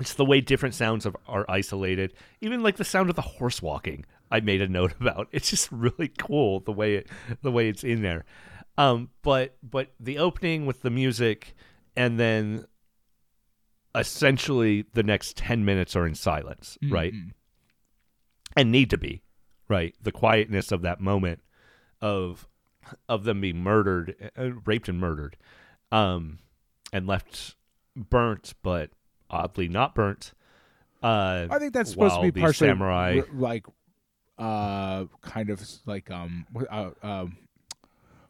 it's the way different sounds of, are isolated. Even like the sound of the horse walking, I made a note *laughs* about. It's just really cool the way it, the way it's in there. Um, but but the opening with the music, and then essentially the next ten minutes are in silence, right? Mhm. and need to be right the quietness of that moment of of them being murdered uh, raped and murdered um and left burnt but oddly not burnt uh I think that's supposed to be partially samurai r- like uh kind of like um uh, um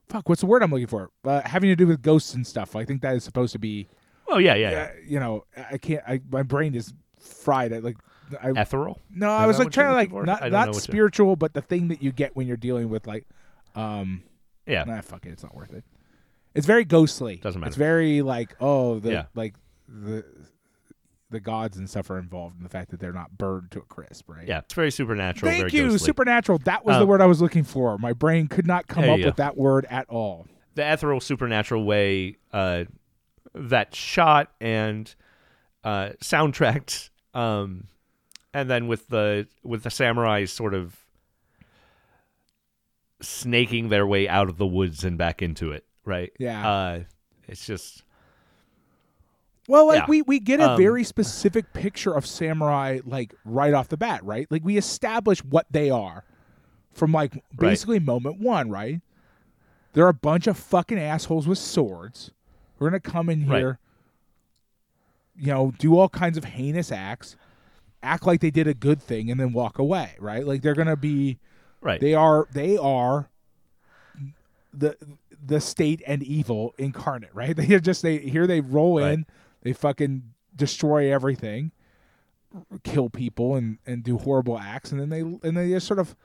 fuck what's the word I'm looking for? Uh, having to do with ghosts and stuff. I think that is supposed to be oh yeah yeah, uh, yeah. you know, I can't I my brain is fried. I like I ethereal No, Is I was like trying to like for? not you- spiritual, but the thing that you get when you're dealing with like um yeah nah fuck it, it's not worth it. It's very ghostly. Doesn't matter. It's very like oh the Yeah. like the the gods and stuff are involved in the fact that they're not burned to a crisp, right? yeah it's very supernatural Thank very you, ghostly. supernatural. That was the Um, word I was looking for. My brain could not come up you with go. that word at all. the ethereal supernatural way uh that shot and uh soundtracked um and then with the with the samurais sort of snaking their way out of the woods and back into it right Yeah. uh it's just Well, like Yeah. we we get a Um, very specific picture of samurai like right off the bat, right? Like we establish what they are from like basically moment 1, right? They're a bunch of fucking assholes with swords. We're going to come in Right. here you know, do all kinds of heinous acts, act like they did a good thing and then walk away, right? Like they're going to be right they are they are the the state and evil incarnate, right? *laughs* They just they here they roll Right. in, they fucking destroy everything, kill people and and do horrible acts, and then they and they just sort of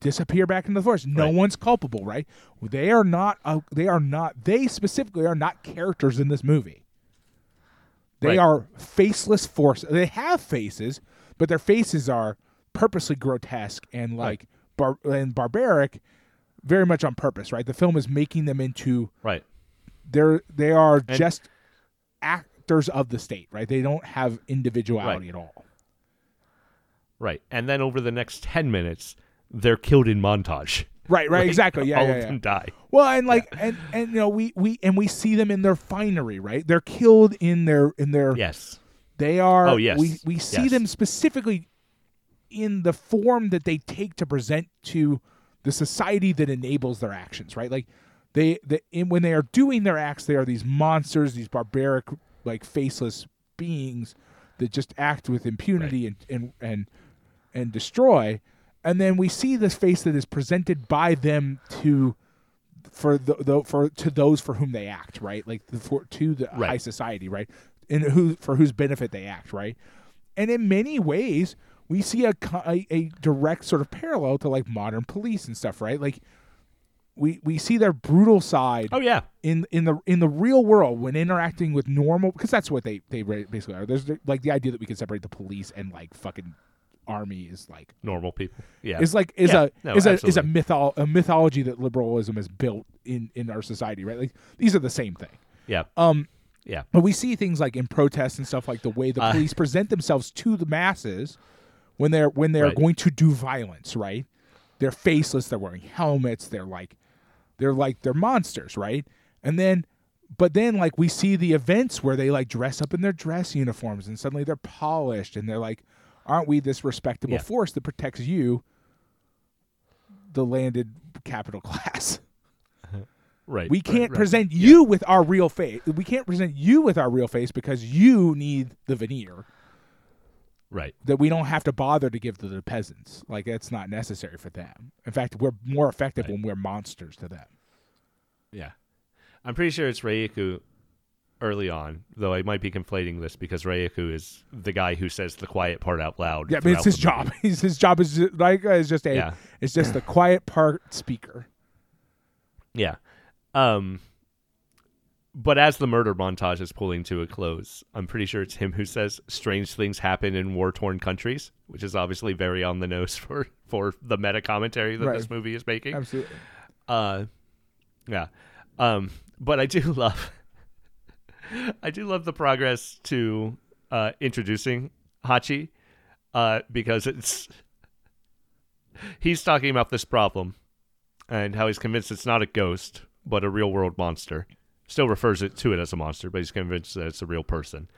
disappear back into the forest. No Right. one's culpable, right? They are not. Uh, they are not. They specifically are not characters in this movie. They Right. are faceless force. They have faces, but their faces are purposely grotesque and like bar- and barbaric, very much on purpose. Right? The film is making them into right they're they are And- just of the state. Right? They don't have individuality at all. right and then over the next 10 minutes they're killed in montage Right? Right? *laughs* Like, exactly. Yeah. all yeah, of yeah. them die Well, and like, and and you know, we we and we see them in their finery, right? They're killed in their in their. yes They are. Oh, yes. We we see Yes. them specifically in the form that they take to present to the society that enables their actions, right? Like they, the in, when they are doing their acts, they are these monsters, these barbaric, like faceless beings that just act with impunity and and and and destroy. and then we see this face that is presented by them to for the, the for to those for whom they act, right? Like the, for to the Right. high society, right? And who for whose benefit they act, right? And in many ways, we see a, a a direct sort of parallel to like modern police and stuff, right? Like we we see their brutal side Oh yeah. in in the in the real world when interacting with normal because that's what they they basically are. There's like the idea that we can separate the police and like fucking army is like Normal people. Yeah. is like is Yeah, a no, is a is a mytho- a mythology that liberalism has built in in our society, right? Like these are the same thing. yeah. Um, Yeah. but we see things like in protests and stuff like the way the Uh, police present themselves to the masses when they're when they're Right. going to do violence, right? They're faceless, they're wearing helmets, they're like they're like they're monsters, right? And then but then like we see the events where they like dress up in their dress uniforms and suddenly they're polished and they're like aren't we this respectable Yeah. force that protects you the landed capital *laughs* class? *laughs* Right. We can't right. present you with our real face. We can't present you with our real face because you need the veneer Right. that we don't have to bother to give to the peasants. Like that's not necessary for them. In fact, we're more effective Right. when we're monsters to them. Yeah. I'm pretty sure it's Raiko early on, though I might be conflating this because Raiko is the guy who says the quiet part out loud. Yeah, I mean, it's his job. He's, *laughs* his job is just, like uh, is just a Yeah. it's just the quiet part speaker. Yeah. Um but as the murder montage is pulling to a close, I'm pretty sure it's him who says strange things happen in war torn countries, which is obviously very on the nose *laughs* for for the meta commentary that Right. this movie is making. Absolutely. Uh, yeah. Um, but I do *laughs* love, I do love the progress to uh, introducing Hachi, uh, because it's he's talking about this problem and how he's convinced it's not a ghost but a real world monster. Still refers it to it as a monster, but he's convinced that it's a real person.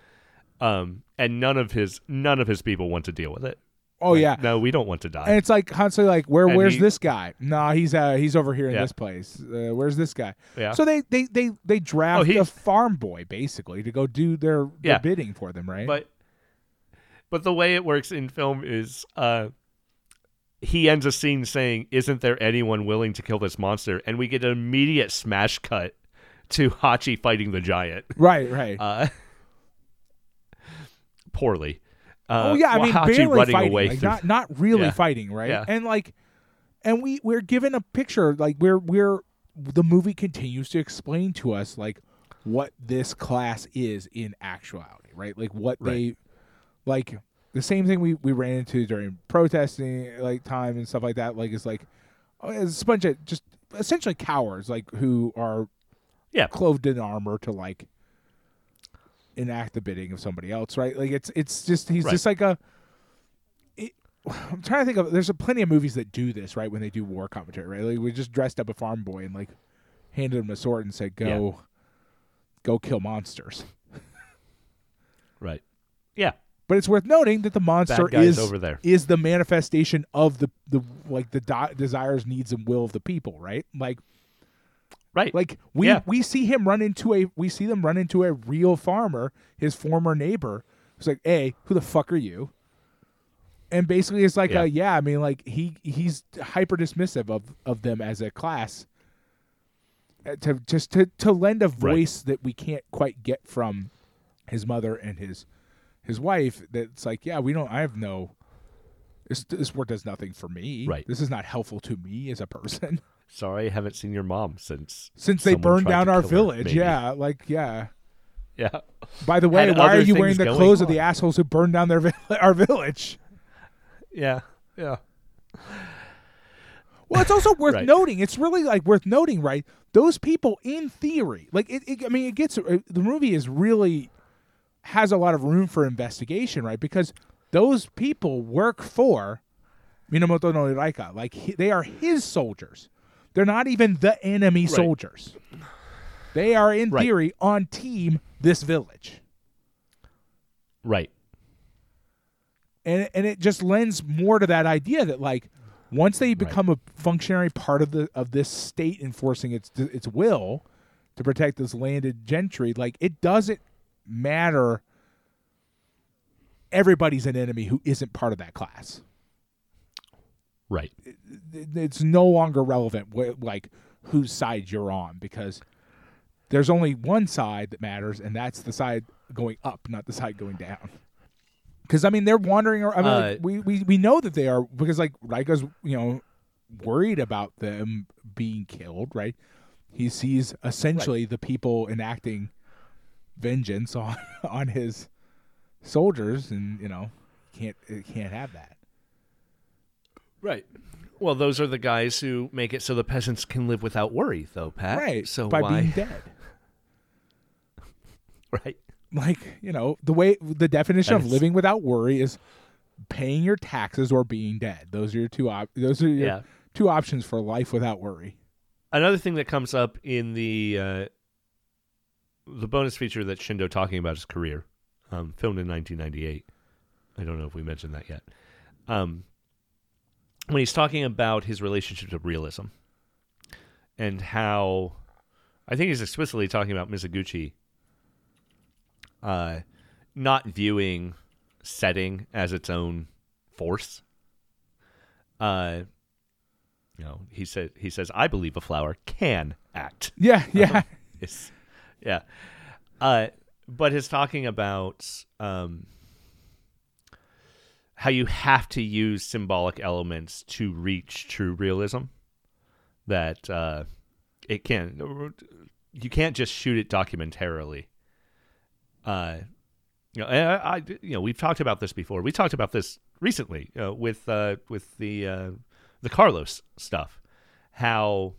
Um, and none of his none of his people want to deal with it. Oh Like, yeah. no, we don't want to die. And it's like constantly like, where And where's he- this guy? Nah, he's uh he's over here in Yeah. this place. Uh, where's this guy? yeah, So they they they they draft Oh, a farm boy basically to go do their, their Yeah. bidding for them, right? But but the way it works in film is uh he ends a scene saying, Isn't there anyone willing to kill this monster? And we get an immediate smash cut to *laughs* Hachi fighting the giant. right, right. Uh poorly. Uh, oh yeah, I mean Hachi barely running fighting, away like, through- not not really Yeah. fighting, right? Yeah. And like, and we we're given a picture, like we're we're the movie continues to explain to us like what this class is in actuality, right? Like what Right. they like the same thing we we ran into during protesting like time and stuff like that. Like it's like oh, it's a bunch of just essentially cowards, like who are Yeah. clothed in armor to like enact the bidding of somebody else, right? Like it's it's just he's Right. just like a. It, *sighs* I'm trying to think of. There's a plenty of movies that do this, right? When they do war commentary, right? Like we just dressed up a farm boy and like handed him a sword and said, "Go, go kill monsters." *laughs* Right. Yeah. But it's worth noting that the monster is over there. is the manifestation of the the like the di- desires, needs, and will of the people, right? Like Right. Like we Yeah. we see him run into a we see them run into a real farmer, his former neighbor, who's like, "Hey, who the fuck are you?" And basically, it's like, Yeah. yeah, yeah I mean, like he he's hyper dismissive of of them as a class. uh, To just to to lend a Right. voice that we can't quite get from his mother and his his wife. That's like, yeah, we don't. I have no. This this work does nothing for me. Right. This is not helpful to me as a person. *laughs* Sorry, I haven't seen your mom since Since they burned down our kill her, village, yeah, like yeah. Yeah. By the way, Had why are you wearing the clothes of the assholes who burned down their *laughs* our village? Yeah. Yeah. Well, it's also *laughs* worth Right. noting. It's really like worth noting, right? Those people, in theory, like it, it I mean, it gets uh, the movie is really has a lot of room for investigation, right? Because those people work for Minamoto no Raiko. Like he, they are his soldiers. They're not even the enemy Right. soldiers. They are, in Right. theory, on team this village. Right. and and it just lends more to that idea that like once they become a functionary part of the of this state enforcing its its will to protect this landed gentry like it doesn't matter everybody's an enemy who isn't part of that class Right. it- it's no longer relevant wh- like whose side you're on because there's only one side that matters and that's the side going up not the side going down. Because i mean they're wandering Around, I mean, like, Uh, we, we we know that they are because like Raiko's you know worried about them being killed right? He sees essentially the people enacting vengeance *laughs* on on his soldiers and you know can't can't have that Right. Well, those are the guys who make it so the peasants can live without worry, though, Pat. right So by why? being dead *laughs* right. like you know the way the definition And of it's- living without worry is paying your taxes or being dead those are your two op- those are your Yeah. two options for life without worry Another thing that comes up in the uh, the bonus feature that Shindo talking about his career, um, filmed in 1998. I don't know if we mentioned that yet. Um, when he's talking about his relationship to realism and how I think he's explicitly talking about Mizoguchi uh, not viewing setting as its own force. Uh, you know, he said he says, "I believe a flower can act." *laughs* yeah yeah *laughs* It's, yeah. Uh, but his talking about um, how you have to use symbolic elements to reach true realism. That uh, it can, you can't just shoot it documentarily. Uh, you know, and I, I, you know, we've talked about this before. We talked about this recently uh, with uh, with the uh, the Carlos stuff. How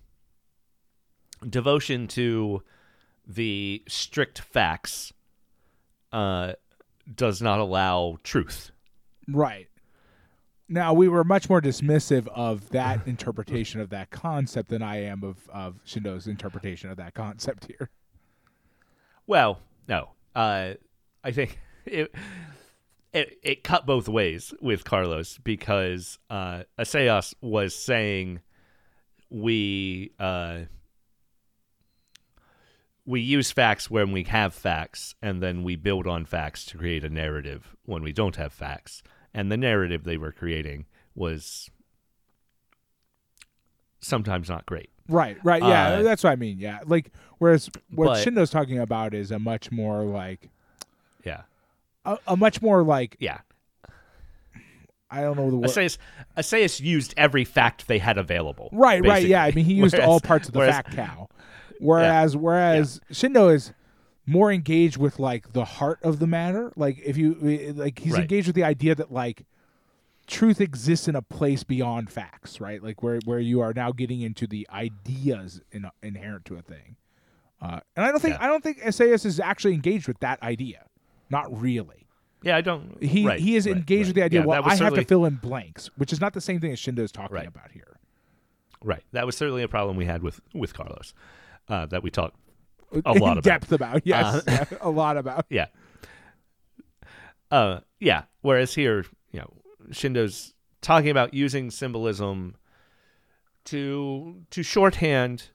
devotion to the strict facts uh, does not allow truth. Right. Now we were much more dismissive of that *laughs* interpretation of that concept than i am of of shindo's interpretation of that concept here. Well, no, uh, I think *laughs* it, it it cut both ways with Carlos because uh, Assayas was saying we uh, we use facts when we have facts, and then we build on facts to create a narrative when we don't have facts. And the narrative they were creating was sometimes not great. right right yeah Uh, that's what i mean yeah like whereas what but- shindo's talking about is a much more like Yeah, a, a much more like yeah. i don't know the word Assayas, Assayas used every fact they had available. Right, right, yeah. I mean, he used Whereas- all parts of the whereas- fat cow. Whereas, whereas Shindo is more engaged with like the heart of the matter. Like if you like, he's Right. engaged with the idea that like truth exists in a place beyond facts, right? Like where where you are now getting into the ideas in, inherent to a thing. Uh, and I don't think Yeah. I don't think Assayas is actually engaged with that idea. Not really. Yeah, I don't. He right, he is right, engaged with the idea. Yeah, well, I have to fill in blanks, which is not the same thing as Shindo is talking about here. Right, that was certainly a problem we had with with Carlos uh, that we talked. A in lot about. depth about. Yes, Uh, yeah, *laughs* a lot about. *laughs* Yeah, uh, yeah. Whereas here, you know, Shindo's talking about using symbolism to to shorthand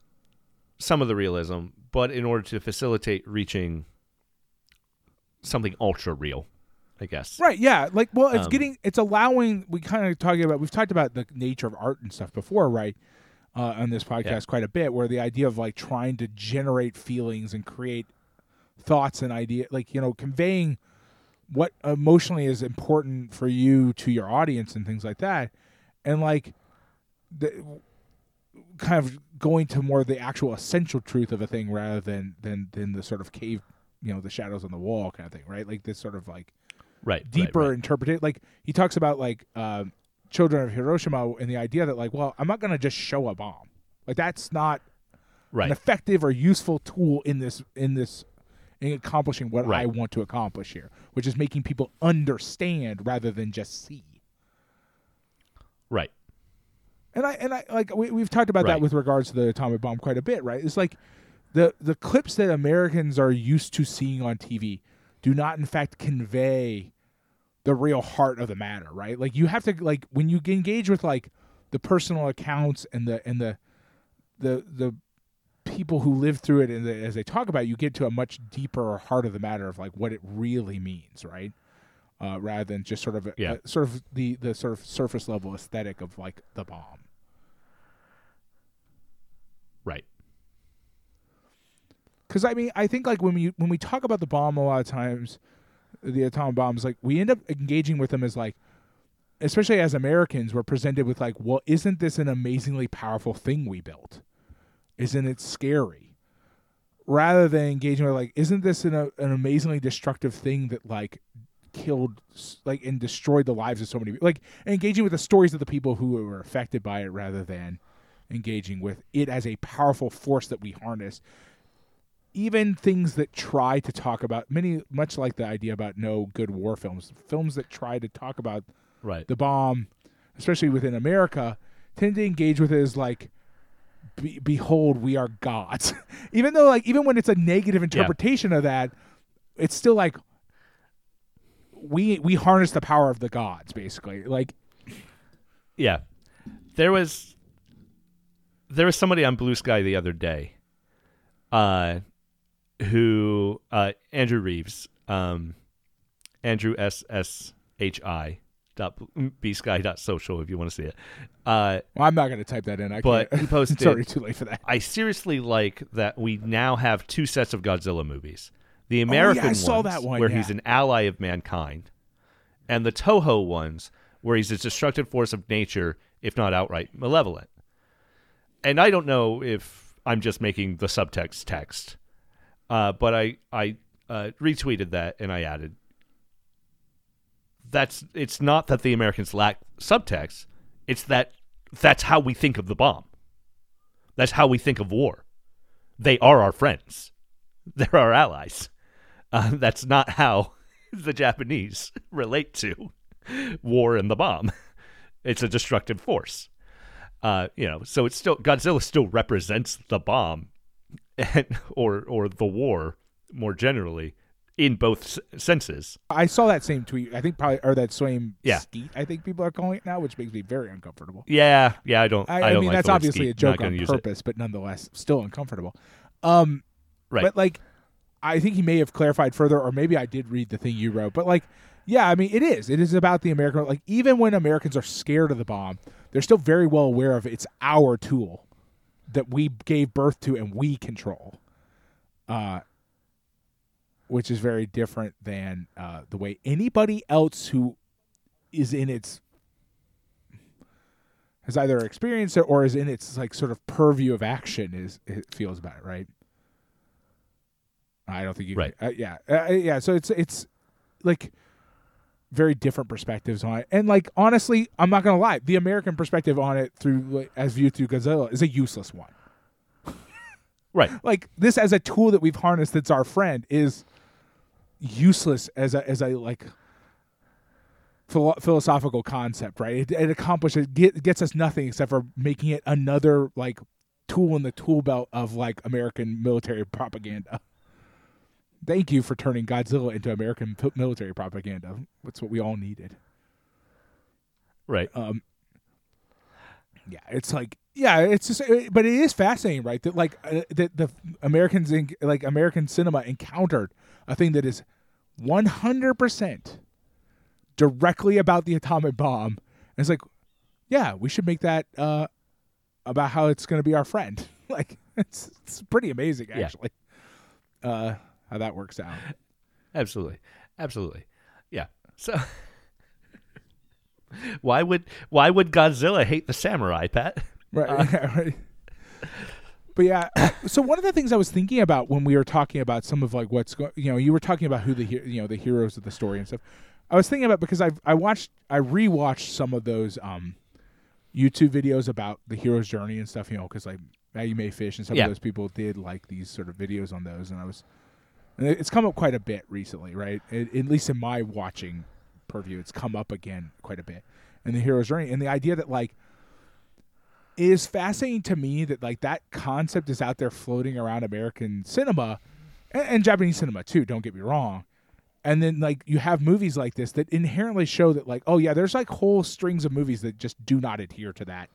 some of the realism, but in order to facilitate reaching something ultra real, I guess. Right, yeah. Like well, it's Um, getting it's allowing we kind of talking about we've talked about the nature of art and stuff before, right? Uh, on this podcast Yeah. quite a bit where the idea of like trying to generate feelings and create thoughts and idea like you know conveying what emotionally is important for you to your audience and things like that and like the kind of going to more the actual essential truth of a thing rather than than than the sort of cave you know the shadows on the wall kind of thing right like this sort of like Right. right, deeper right. interpretation. Like he talks about like um, children of Hiroshima and the idea that like, well, I'm not going to just show a bomb. Like that's not Right. an effective or useful tool in this in this in accomplishing what I want to accomplish here, which is making people understand rather than just see. Right. And I and I like we, we've talked about that with regards to the atomic bomb quite a bit, right? It's like the the clips that Americans are used to seeing on TV do not in fact convey the real heart of the matter, right? Like you have to like when you engage with like the personal accounts and the and the the the people who live through it and the, as they talk about it, you get to a much deeper heart of the matter of like what it really means, right? uh, rather than just sort of a, Yeah. a- sort of the the sort of surface level aesthetic of like the bomb. Right. Because I mean, I think like when we when we talk about the bomb a lot of times, the atomic bombs, like we end up engaging with them as like, especially as Americans, we're presented with like, well, isn't this an amazingly powerful thing we built? Isn't it scary? Rather than engaging with like, isn't this an, an amazingly destructive thing that like killed like and destroyed the lives of so many people? Like engaging with the stories of the people who were affected by it, rather than engaging with it as a powerful force that we harness even things that try to talk about many much like the idea about no good war films films that try to talk about Right. the bomb especially within america tend to engage with it as like be, behold we are gods *laughs* even though like even when it's a negative interpretation of that it's still like we we harness the power of the gods basically like Yeah. There was there was somebody on Blue Sky the other day uh who uh Andrew Reeves um Andrew S S H I dot b sky dot social if you want to see it. Uh well, i'm not going to type that in i But can't he *laughs* posted- it's already too late for that I seriously like that we now have two sets of Godzilla movies. The American Oh, saw ones one, where yeah. he's an ally of mankind, and the Toho ones where he's a destructive force of nature, if not outright malevolent. And I don't know if I'm just making the subtext text, uh, but I I uh, retweeted that and I added. That's it's not that the Americans lack subtext; it's that that's how we think of the bomb. That's how we think of war. They are our friends. *laughs* They're our allies. Uh, that's not how *laughs* the Japanese *laughs* relate to war and the bomb. It's a destructive force. Uh, you know, so it's still Godzilla still represents the bomb, and, *laughs* or or the war more generally in both senses. I saw that same tweet. I think probably or that same Yeah. skeet. I think people are calling it now, which makes me very uncomfortable. Yeah, yeah, I don't. I, I, I, don't mean, like that's obviously skeet. a joke on purpose, but nonetheless, still uncomfortable. Um, Right. But like, I think he may have clarified further, or maybe I did read the thing you wrote. But like, yeah, I mean, it is. It is about the American. Like, even when Americans are scared of the bomb, they're still very well aware of it's our tool that we gave birth to and we control. Uh, which is very different than uh, the way anybody else who is in its has either experienced it or is in its like sort of purview of action is it feels about it, right? I don't think you Right. Uh, yeah, uh, yeah. So it's it's like very different perspectives on it, and like honestly, I'm not gonna lie, the American perspective on it through like, as viewed through Godzilla is a useless one. *laughs* Right. Like this as a tool that we've harnessed that's our friend is useless as a as a like philo- philosophical concept, right? It, it accomplishes get, gets us nothing except for making it another like tool in the tool belt of like American military propaganda. Thank you for turning Godzilla into American military propaganda. That's what we all needed. Right. Um, yeah, it's like yeah, it's just, but it is fascinating, right? That like uh, that the Americans in like American cinema encountered a thing that is one hundred percent directly about the atomic bomb. And it's like, yeah, we should make that uh, about how it's going to be our friend. *laughs* like it's it's pretty amazing, Yeah. actually. Uh, how that works out. Absolutely. Absolutely. Yeah. So *laughs* why would why would Godzilla hate the samurai, Pat? Right. *laughs* yeah, right. But yeah, *coughs* so one of the things I was thinking about when we were talking about some of like what's going, you know, you were talking about who the he- you know the heroes of the story and stuff. I was thinking about because I I watched I rewatched some of those um YouTube videos about the hero's journey and stuff, you know, because like Maggie May Fish and some Yeah. of those people did like these sort of videos on those, and I was, it's come up quite a bit recently, right? At, at least in my watching purview, it's come up again quite a bit, and the hero's journey, and the idea that like it is fascinating to me that like that concept is out there floating around American cinema and, and Japanese cinema too. Don't get me wrong. And then like you have movies like this that inherently show that like oh yeah, there's like whole strings of movies that just do not adhere to that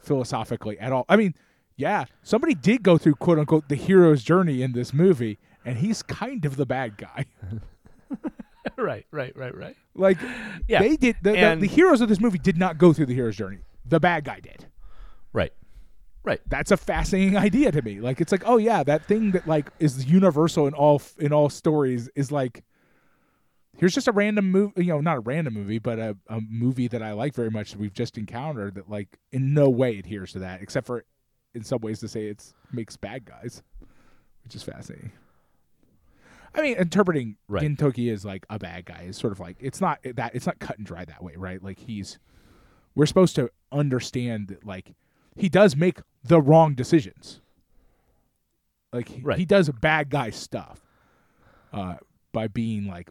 philosophically at all. I mean, yeah, somebody did go through quote unquote the hero's journey in this movie, and he's kind of the bad guy. *laughs* right, right, right, right. Like Yeah. they did the, the, the heroes of this movie did not go through the hero's journey. The bad guy did. Right. Right. That's a fascinating idea to me. Like it's like, oh yeah, that thing that like is universal in all in all stories is like here's just a random movie, you know, not a random movie, but a, a movie that I like very much that we've just encountered that like in no way adheres to that, except for in some ways to say it's makes bad guys, which is fascinating. I mean, interpreting Right. Gintoki as like a bad guy is sort of like it's not that it's not cut and dry that way, right? Like he's we're supposed to understand that like he does make the wrong decisions. Like he, Right. he does bad guy stuff uh, by being like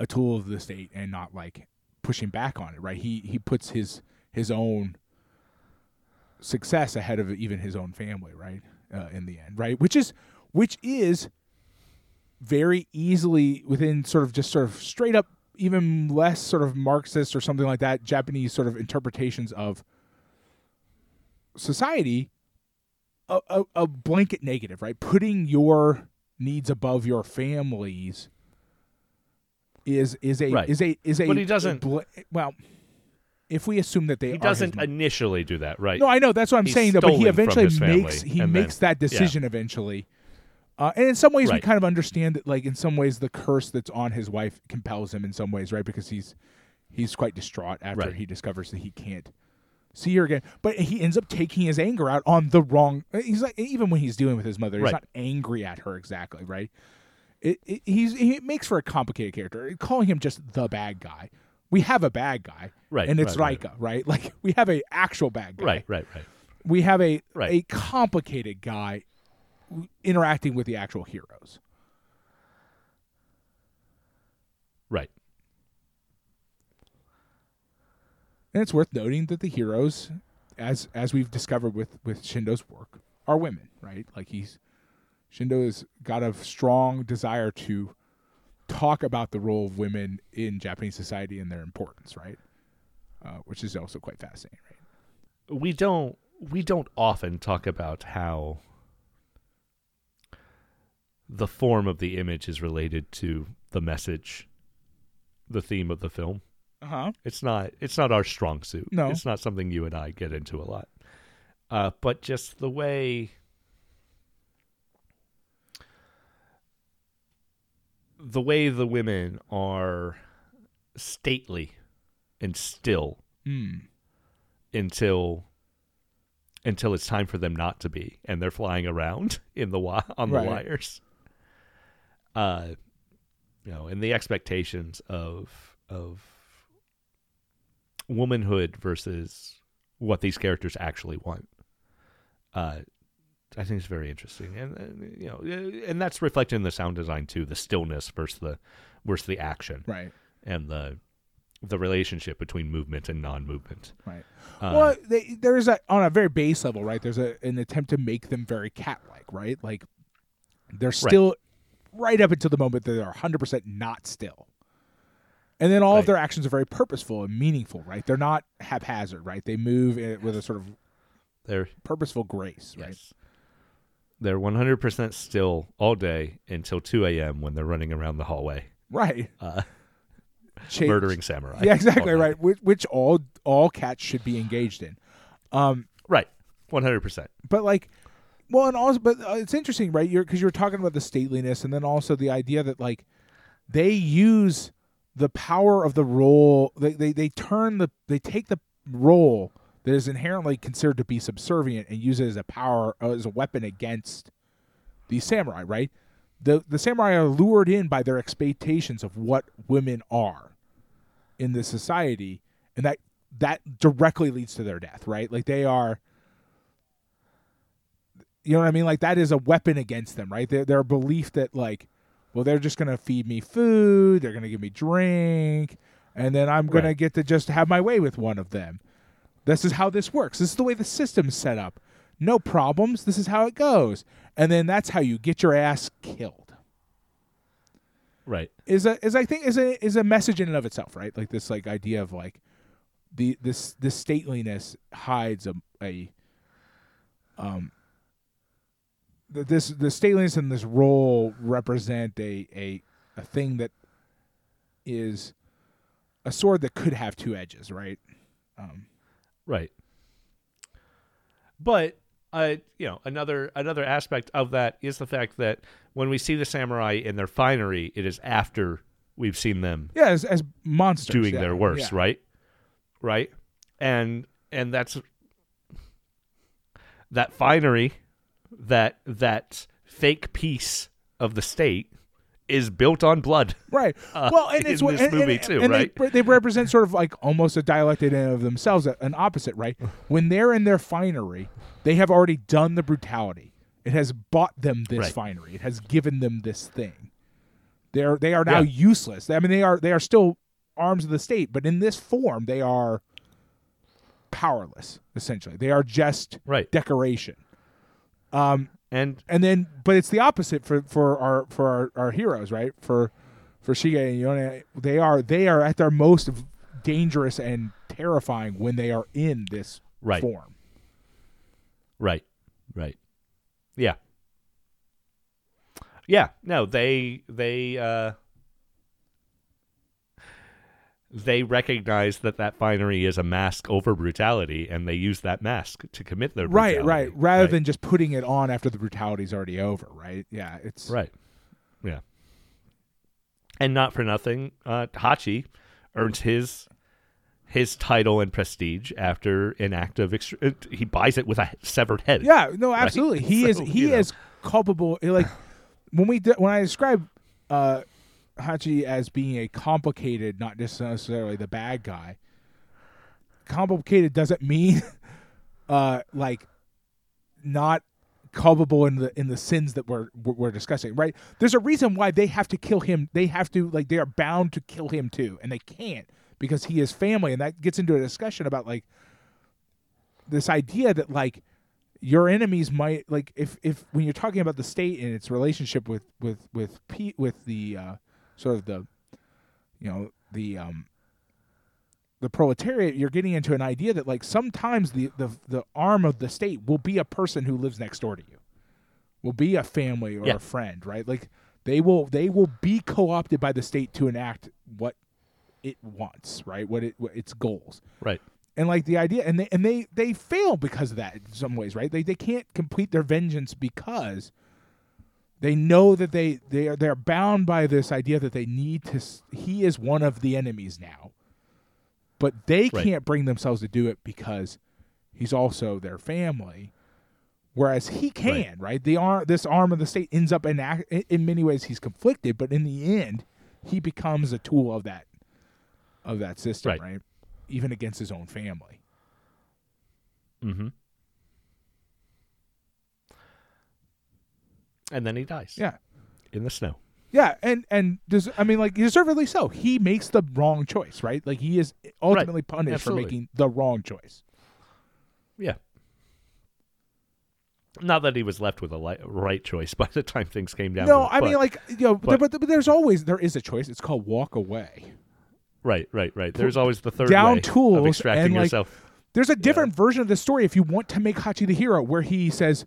a tool of the state and not like pushing back on it, right? He he puts his his own success ahead of even his own family, right? Uh, in the end, right? Which is which is very easily within sort of just sort of straight up even less sort of marxist or something like that japanese sort of interpretations of society a, a, a blanket negative right putting your needs above your family's is is a Right. is a is a But he doesn't- bla- well if we assume that they He doesn't initially do that, right? no, I know that's what I'm He's saying though. But he eventually makes he makes then- that decision eventually, uh, and in some ways we kind of understand that. Like in some ways, the curse that's on his wife compels him in some ways, right? Because he's he's quite distraught after Right. he discovers that he can't see her again. But he ends up taking his anger out on the wrong. He's like even when he's dealing with his mother, he's Right. not angry at her exactly, right? It, it he's he makes for a complicated character. Calling him just the bad guy. We have a bad guy, Right, And it's right, right. Raiko, right? *laughs* Like we have a actual bad guy, Right, right, right. we have a Right. a complicated guy interacting with the actual heroes. Right. And it's worth noting that the heroes, as as we've discovered with with Shindo's work, are women, right? Like he's Shindo has got a strong desire to talk about the role of women in Japanese society and their importance, right? Uh, which is also quite fascinating, right? we don't we don't often talk about how the form of the image is related to the message the theme of the film Uh huh. it's not it's not our strong suit No. it's not something you and i get into a lot uh, but just the way the way the women are stately and still Mm. until until it's time for them not to be and they're flying around *laughs* in the on the Right. wires uh you know and the expectations of of womanhood versus what these characters actually want uh I think it's very interesting, and, and you know, and that's reflected in the sound design too. The stillness versus the versus the action, Right. and the the relationship between movement and non-movement. Right. Uh, well, they, there's a on a very base level, right? There's a an attempt to make them very cat-like, right? Like they're still right, up until the moment that they're 100 percent not still, and then all of their actions are very purposeful and meaningful, right? They're not haphazard, right? They move with a sort of they're purposeful grace, right? They're 100% still all day until 2 a.m. when they're running around the hallway, Right. uh, *laughs* murdering samurai. Yeah, exactly right. Which, which all all cats should be engaged in. Um, Right. 100%. but like well and also but uh, it's interesting right? You're because you're talking about the stateliness and then also the idea that like they use the power of the role they, they they turn the they take the role that is inherently considered to be subservient and use it as a power uh, as a weapon against the samurai right? The the samurai are lured in by their expectations of what women are in this society and that that directly leads to their death right? Like they are you know what I mean? Like that is a weapon against them, right? Their their belief that like, well, they're just gonna feed me food, they're gonna give me drink, and then I'm gonna Right. get to just have my way with one of them. This is how this works. This is the way the system's set up. No problems. This is how it goes. And then that's how you get your ass killed. Right. Is a is I think is a is a message in and of itself, right? Like this like idea of like the this this stateliness hides a a um this the stateliness and this role represent a a a thing that is a sword that could have two edges, right? Um, Right. But uh, you know, another another aspect of that is the fact that when we see the samurai in their finery, it is after we've seen them yeah, as, as monsters doing yeah, their worst, yeah. right? Right? And and that's that finery, that that fake piece of the state is built on blood. *laughs* Right. *laughs* uh, well, and it's what- this and, movie and- too, and right? They, they represent sort of like almost a dialected in of themselves, an opposite, right? *laughs* When they're in their finery, they have already done the brutality. It has bought them this Right. finery. It has given them this thing. They're they are now Yeah. useless. I mean, they are they are still arms of the state, but in this form, they are powerless. Essentially, they are just Right. decoration. Um, And and then but it's the opposite for for our for our, our heroes right for for Shige and Yone they are they are at their most dangerous and terrifying when they are in this Right. form Right. Right. Yeah. Yeah. No, they they uh they recognize that that finery is a mask over brutality and they use that mask to commit their right brutality. right rather Right. than just putting it on after the brutality's already over right yeah it's Right. Yeah. And not for nothing, uh Hachi earns his his title and prestige after an act of extra- he buys it with a severed head. yeah no absolutely he is he you know. is culpable like when we de- when I describe uh Hachi as being a complicated not just necessarily the bad guy. Complicated doesn't mean *laughs* uh like not culpable in the in the sins that we're we're discussing right? There's a reason why they have to kill him. They have to like they are bound to kill him too and they can't because he is family and that gets into a discussion about like this idea that like your enemies might like if if when you're talking about the state and its relationship with with with P, with the uh sort of the you know the um the proletariat you're getting into an idea that like sometimes the the the arm of the state will be a person who lives next door to you will be a family or Yeah. a friend right like they will they will be co-opted by the state to enact what it wants right what it what its goals Right. and like the idea and they and they they fail because of that in some ways right they they can't complete their vengeance because they know that they they are they're bound by this idea that they need to he is one of the enemies now but they Right. can't bring themselves to do it because he's also their family whereas he can right, the arm this arm of the state ends up in in many ways he's conflicted but in the end he becomes a tool of that of that system Right. right even against his own family Mm-hmm. And then he dies. yeah In the snow. Yeah, and and does I mean like deservedly so. He makes the wrong choice, right? Like he is ultimately punished Absolutely. for making the wrong choice. Yeah. Not that he was left with a li- right choice *laughs* by the time things came down. no, I mean like you know, but- but, but there's always there is a choice. It's called walk away. right, right, right. There's always the third down way tools of extracting and, like, yourself. There's a different version of the story if you want to make Hachi the hero, where he says,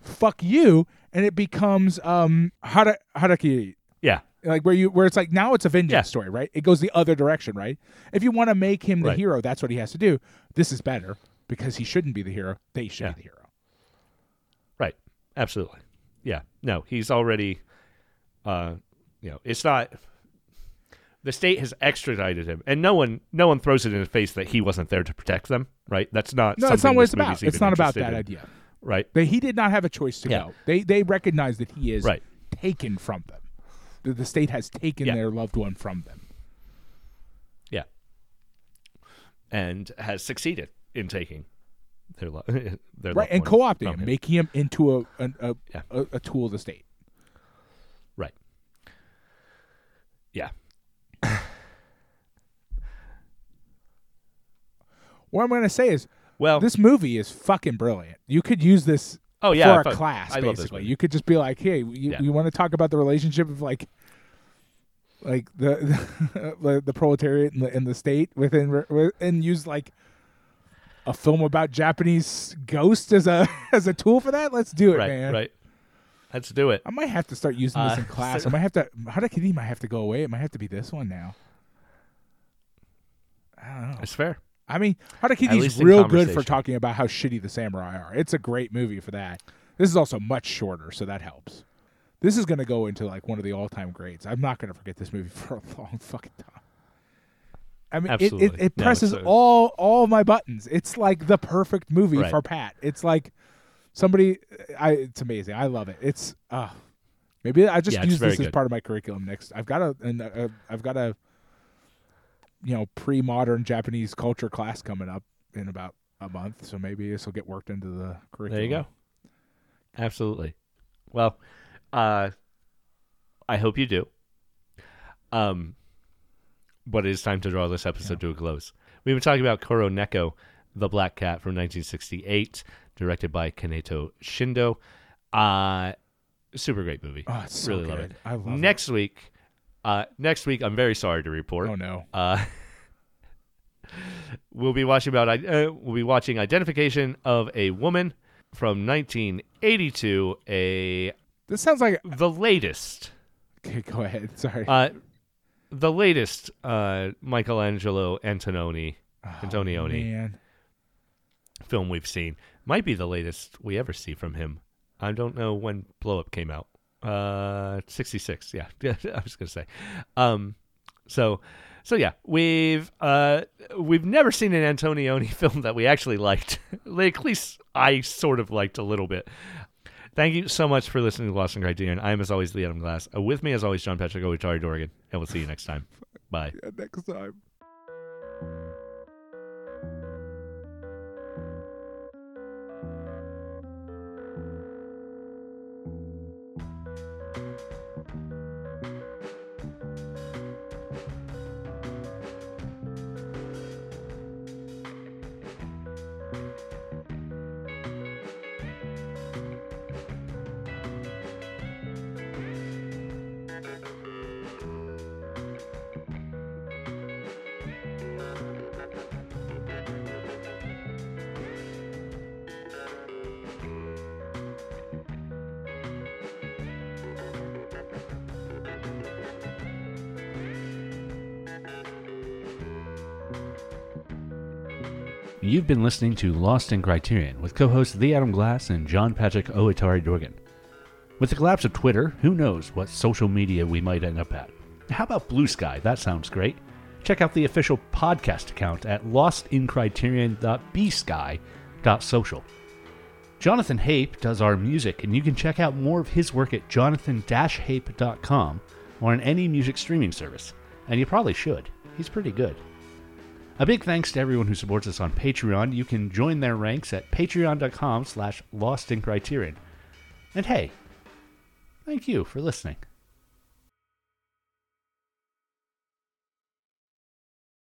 "Fuck you," and it becomes um hara, harakiri. Yeah, Like where you where it's like now it's a vengeance Yeah. story, right? It goes the other direction, right? If you want to make him the Right. hero, that's what he has to do. This is better because he shouldn't be the hero. They should Yeah. be the hero. right. Absolutely. Yeah. No, he's already. Uh, you know, it's not. The state has extradited him, and no one, no one throws it in his face that he wasn't there to protect them. Right? That's not. No, it's not what it's about. It's not about that in. idea. Right. They, he did not have a choice to Yeah. go. They they recognize that he is Right. taken from them. The, the state has taken Yeah. their loved one from them. Yeah. And has succeeded in taking their lo- *laughs* their Right, and co-opting him, him. making him into a an, a, Yeah. a a tool of the state. Right. Yeah. What I'm going to say is Well, this movie is fucking brilliant. You could use this oh yeah, for a class I love this basically. You could just be like, "Hey, you, Yeah. you want to talk about the relationship of like like the *laughs* the, the proletariat and the, and the state within and use like a film about Japanese ghosts as a *laughs* as a tool for that? Let's do it, right, man. right. Let's do it. I might have to start using this Uh, in *laughs* class. so- I might have to. How might have to go away. It might have to be this one now. I don't know. It's fair. I mean, Harakiri At is least real good for talking about how shitty the samurai are. It's a great movie for that. This is also much shorter, so that helps. This is going to go into like one of the all-time greats. I'm not going to forget this movie *laughs* for a long fucking time. I mean, it, it, it presses all all my buttons. It's like the perfect movie Right. for Pat. It's like somebody. I. It's amazing. I love it. It's. uh Maybe I just Yeah, use this as part of my curriculum next. I've got a, and uh, I've got a, you know, pre-modern Japanese culture class coming up in about a month. So maybe this will get worked into the curriculum. There you go. Absolutely. Well, uh, I hope you do. Um, but it is time to draw this episode to a close. We've been talking about Kuroneko, the Black Cat from 1968, directed by Kaneto Shindo. Uh, super great movie. Oh, it's so really good. love it. I love next week, uh, next week, I'm very sorry to report. Oh no. Uh, *laughs* we'll be watching about uh, we'll be watching Identification of a Woman from 1982, a This sounds like. the latest, Okay, go ahead. *laughs* Sorry. uh, the latest uh, Michelangelo Antonioni Oh, Antonioni man. film we've seen. Might be the latest we ever see from him. I don't know when Blow Up came out. Uh, 66. *laughs* Yeah, I was gonna say. Um, so, so yeah, we've uh we've never seen an Antonioni *laughs* film that we actually liked. *laughs* like, at least I sort of liked a little bit. Thank you so much for listening to Lost in Criterion. I am, as always, Lee Adam Glass. Uh, with me, as always, John Patrick Owatari Dorgan, and we'll see you next time. Bye. Yeah, next time. You've been listening to Lost in Criterion with co hosts The Adam Glass and John Patrick Oatari Dorgan. With the collapse of Twitter, who knows what social media we might end up at? How about Blue Sky? That sounds great. Check out the official podcast account at lostincriterion.bsky.social. Jonathan Hape does our music, and you can check out more of his work at jonathan-hape.com or on any music streaming service. And you probably should. He's pretty good. A big thanks to everyone who supports us on Patreon. You can join their ranks at patreon.com slash lost in criterion. And hey, thank you for listening.